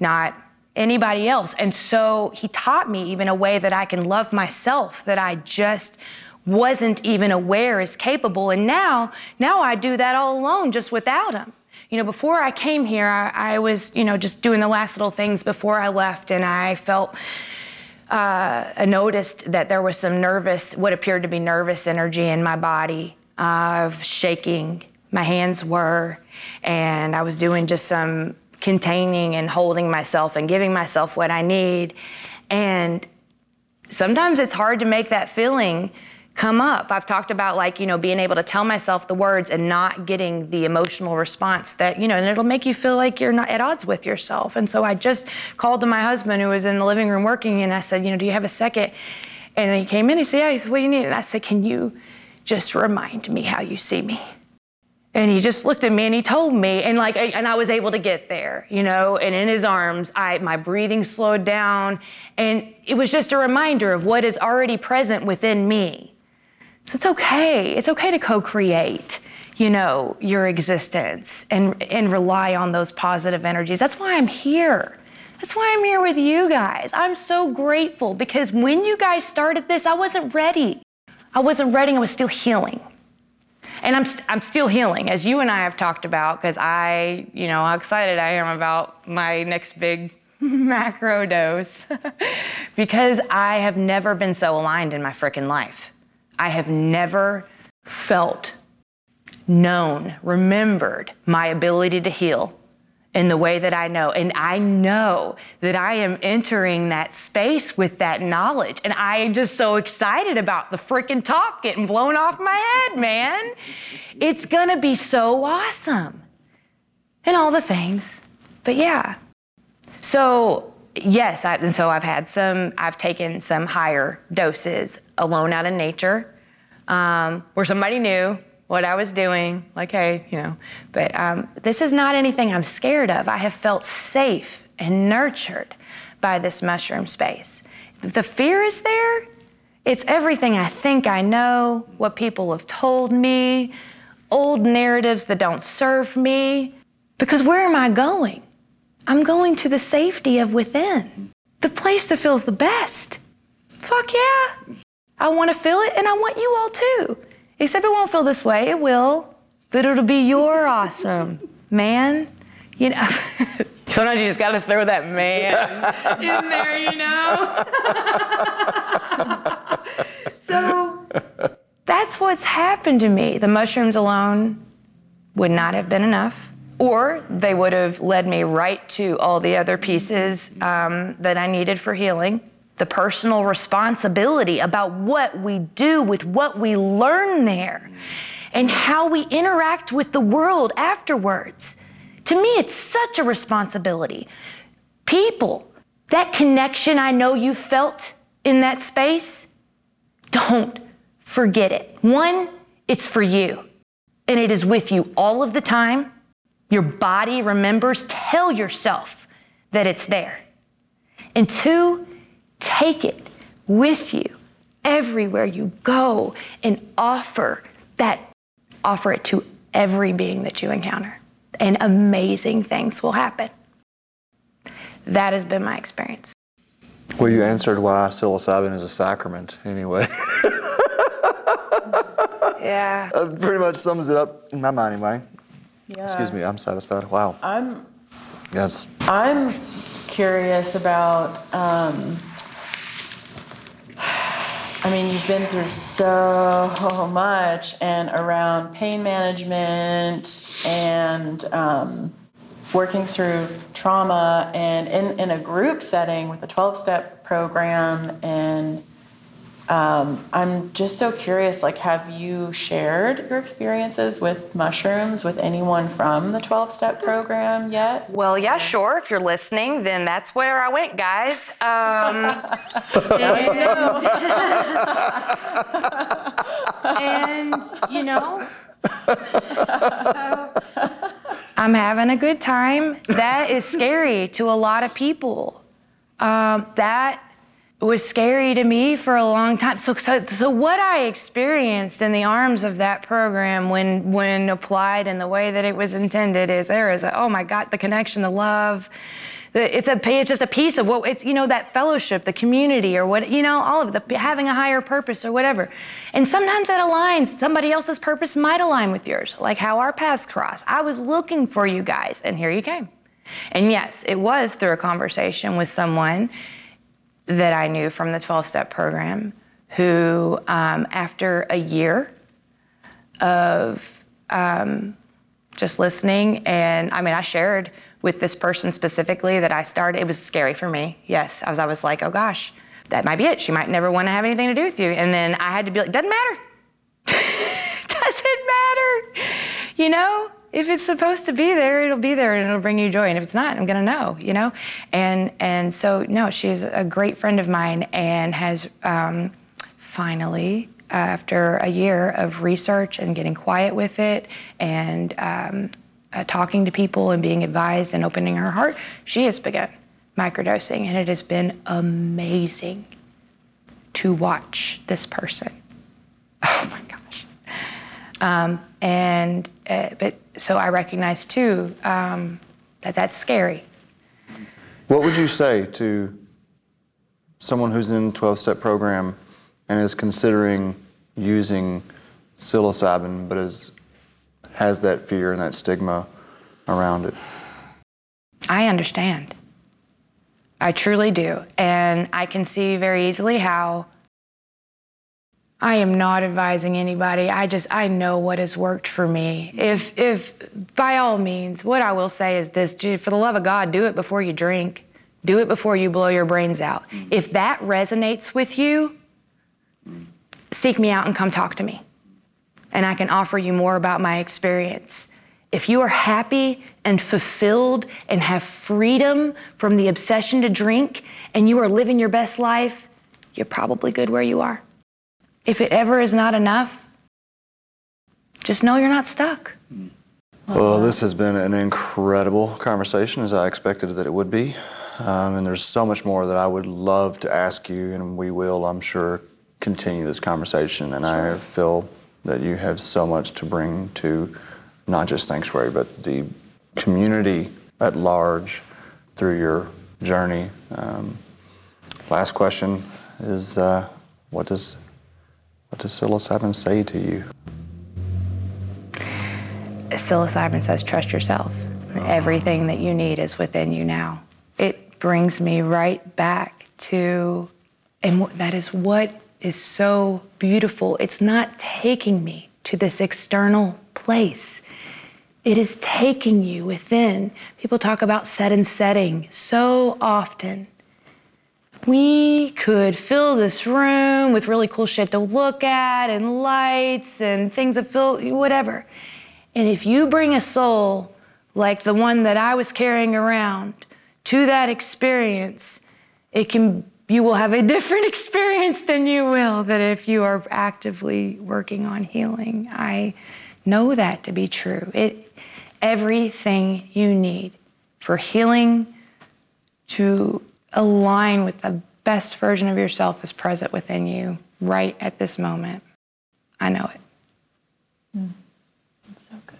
A: not anybody else. And so he taught me even a way that I can love myself that I just wasn't even aware is capable. And now, now I do that all alone just without him. You know, before I came here, I, I was, you know, just doing the last little things before I left, and I felt uh, I noticed that there was some nervous, what appeared to be nervous energy in my body of shaking. My hands were, and I was doing just some containing and holding myself and giving myself what I need. And sometimes it's hard to make that feeling come up. I've talked about like, you know, being able to tell myself the words and not getting the emotional response that, you know, and it'll make you feel like you're not at odds with yourself. And so I just called to my husband who was in the living room working and I said, you know, do you have a second? And he came in, he said, yeah, he said, what do you need? And I said, can you just remind me how you see me? And he just looked at me and he told me, and like, and I was able to get there, you know. And in his arms, I my breathing slowed down, and it was just a reminder of what is already present within me. So it's okay. It's okay to co-create, you know, your existence and and rely on those positive energies. That's why I'm here. That's why I'm here with you guys. I'm so grateful because when you guys started this, I wasn't ready. I wasn't ready. I was still healing. And I'm, st- I'm still healing, as you and I have talked about, because I, you know, how excited I am about my next big (laughs) macro dose. (laughs) because I have never been so aligned in my freaking life. I have never felt, known, remembered my ability to heal in the way that I know. And I know that I am entering that space with that knowledge. And I am just so excited about the freaking top getting blown off my head, man. It's gonna be so awesome. And all the things. But yeah. So, yes, I, and so I've had some, I've taken some higher doses alone out in nature um, where somebody knew what I was doing, like, hey, you know. But um, this is not anything I'm scared of. I have felt safe and nurtured by this mushroom space. The fear is there, it's everything I think I know, what people have told me, old narratives that don't serve me. Because where am I going? I'm going to the safety of within, the place that feels the best. Fuck yeah. I want to feel it and I want you all too. Except it won't feel this way, it will. But it'll be your awesome, man. You know, (laughs) sometimes you just gotta throw that man (laughs) in there, you know? (laughs) so that's what's happened to me. The mushrooms alone would not have been enough. Or they would have led me right to all the other pieces um, that I needed for healing. The personal responsibility about what we do with what we learn there and how we interact with the world afterwards. To me, it's such a responsibility. People, that connection I know you felt in that space, don't forget it. One, it's for you, and it is with you all of the time. Your body remembers, tell yourself that it's there. And two, take it with you everywhere you go and offer that, offer it to every being that you encounter. And amazing things will happen. That has been my experience.
D: Well, you answered why psilocybin is a sacrament anyway.
A: Yeah. (laughs)
D: that pretty much sums it up in my mind anyway. Excuse me, I'm satisfied. Wow.
C: I'm
D: Yes.
C: I'm curious about. Um, I mean, you've been through so much and around pain management and um, working through trauma and in, in a group setting with a 12 step program. And um, I'm just so curious like, have you shared your experiences with mushrooms with anyone from the 12 step program yet?
A: Well, yeah, sure. If you're listening, then that's where I went, guys. Um, (laughs) and, you know, so I'm having a good time. That is scary to a lot of people. Um, that was scary to me for a long time. So, so, so what I experienced in the arms of that program when, when applied in the way that it was intended is there is a, oh my God, the connection, the love. It's a, it's just a piece of what it's, you know, that fellowship, the community or what, you know, all of the, having a higher purpose or whatever. And sometimes that aligns, somebody else's purpose might align with yours, like how our paths cross. I was looking for you guys and here you came. And yes, it was through a conversation with someone that I knew from the 12 step program who, um, after a year of um, just listening, and I mean, I shared with this person specifically that I started, it was scary for me. Yes, I was, I was like, oh gosh, that might be it. She might never want to have anything to do with you. And then I had to be like, doesn't matter. (laughs) doesn't matter. You know, if it's supposed to be there, it'll be there and it'll bring you joy. And if it's not, I'm gonna know, you know? And and so no, she's a great friend of mine and has um, finally, after a year of research and getting quiet with it and um, uh, talking to people and being advised and opening her heart, she has begun microdosing, and it has been amazing to watch this person. (laughs) Oh my gosh. Um, and uh, but so I recognize too um, that that's scary.
D: What would you say to someone who's in a 12 step program and is considering using psilocybin but is, has that fear and that stigma around it?
A: I understand. I truly do. And I can see very easily how I am not advising anybody. I just I know what has worked for me. If if by all means, what I will say is this, for the love of God, do it before you drink. Do it before you blow your brains out. Mm-hmm. If that resonates with you, seek me out and come talk to me. And I can offer you more about my experience. If you are happy and fulfilled and have freedom from the obsession to drink and you are living your best life, you're probably good where you are. If it ever is not enough, just know you're not stuck.
D: Well, this has been an incredible conversation, as I expected that it would be. Um, and there's so much more that I would love to ask you, and we will, I'm sure, continue this conversation. And I feel that you have so much to bring to not just Sanctuary, but the community at large through your journey. Um, last question is uh, what does what does psilocybin say to you?
A: Psilocybin says, trust yourself. Uh-huh. Everything that you need is within you now. It brings me right back to, and that is what is so beautiful. It's not taking me to this external place. It is taking you within. People talk about set and setting so often. We could fill this room with really cool shit to look at and lights and things that fill whatever. And if you bring a soul like the one that I was carrying around to that experience, it can you will have a different (laughs) experience than you will that if you are actively working on healing. I know that to be true. It everything you need for healing to align with the best version of yourself is present within you right at this moment. I know it. Mm.
C: It's so good.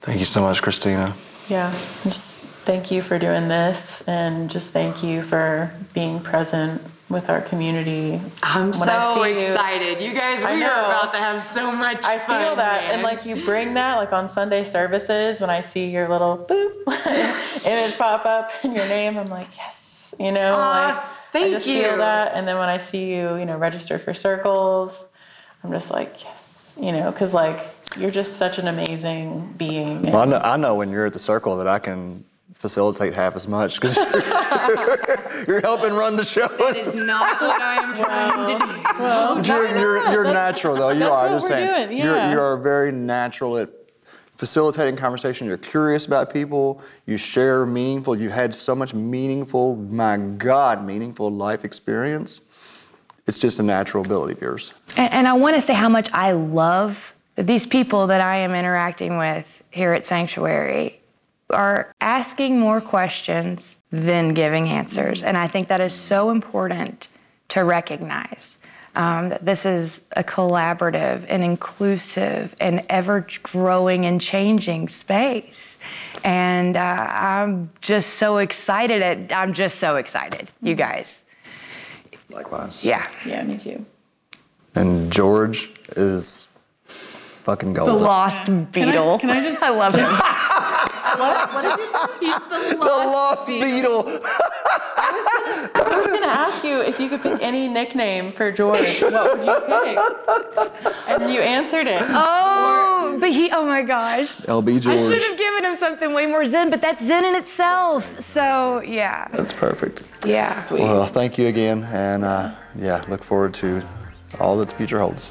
D: Thank you so much, Christina.
C: Yeah, just thank you for doing this and just thank you for being present with our community.
G: I'm
C: When
G: so
C: see you-
G: excited. You guys, we are about to have so much fun.
C: I
G: fun.
C: feel that,
G: man.
C: and like you bring that, like on Sunday services, when I see your little boop (laughs) image pop up and your name, I'm like, yes, you know,
G: Aw,
C: like I just
G: you.
C: feel that. And then when I see you, you know, register for circles, I'm just like, yes, you know, because like you're just such an amazing being.
D: Well, I know, I know when you're at the circle that I can facilitate half as much because (laughs) you're helping run the show.
A: It's not what I am trying to do.
D: But you're, you're, you're natural though. You are.
C: what
D: I'm just saying.
C: doing,
D: You're, you are very natural at facilitating conversation. You're curious about people. You share meaningful. You've had so much meaningful, my God, meaningful life experience. It's just a natural ability of yours.
A: And, and I want to say how much I love these people that I am interacting with here at Sanctuary are asking more questions than giving answers. And I think that is so important to recognize. Um, that this is a collaborative and inclusive and ever growing and changing space. And uh, I'm just so excited. At, I'm just so excited, you guys.
D: Likewise.
A: Yeah.
C: yeah, me too.
D: And George is fucking golden.
A: The lost beetle.
C: can I just- (laughs)
A: I love (laughs) it.
C: What? What did you say?
D: the lost beetle.
C: I was gonna ask you if you could pick any nickname for George. What would you pick? And you answered it.
A: Oh, but he, oh my gosh.
D: LB George.
A: I should have given him something way more zen, but that's zen in itself. So, yeah.
D: That's perfect.
A: Yeah.
D: Well, thank you again, and uh, yeah, look forward to all that the future holds.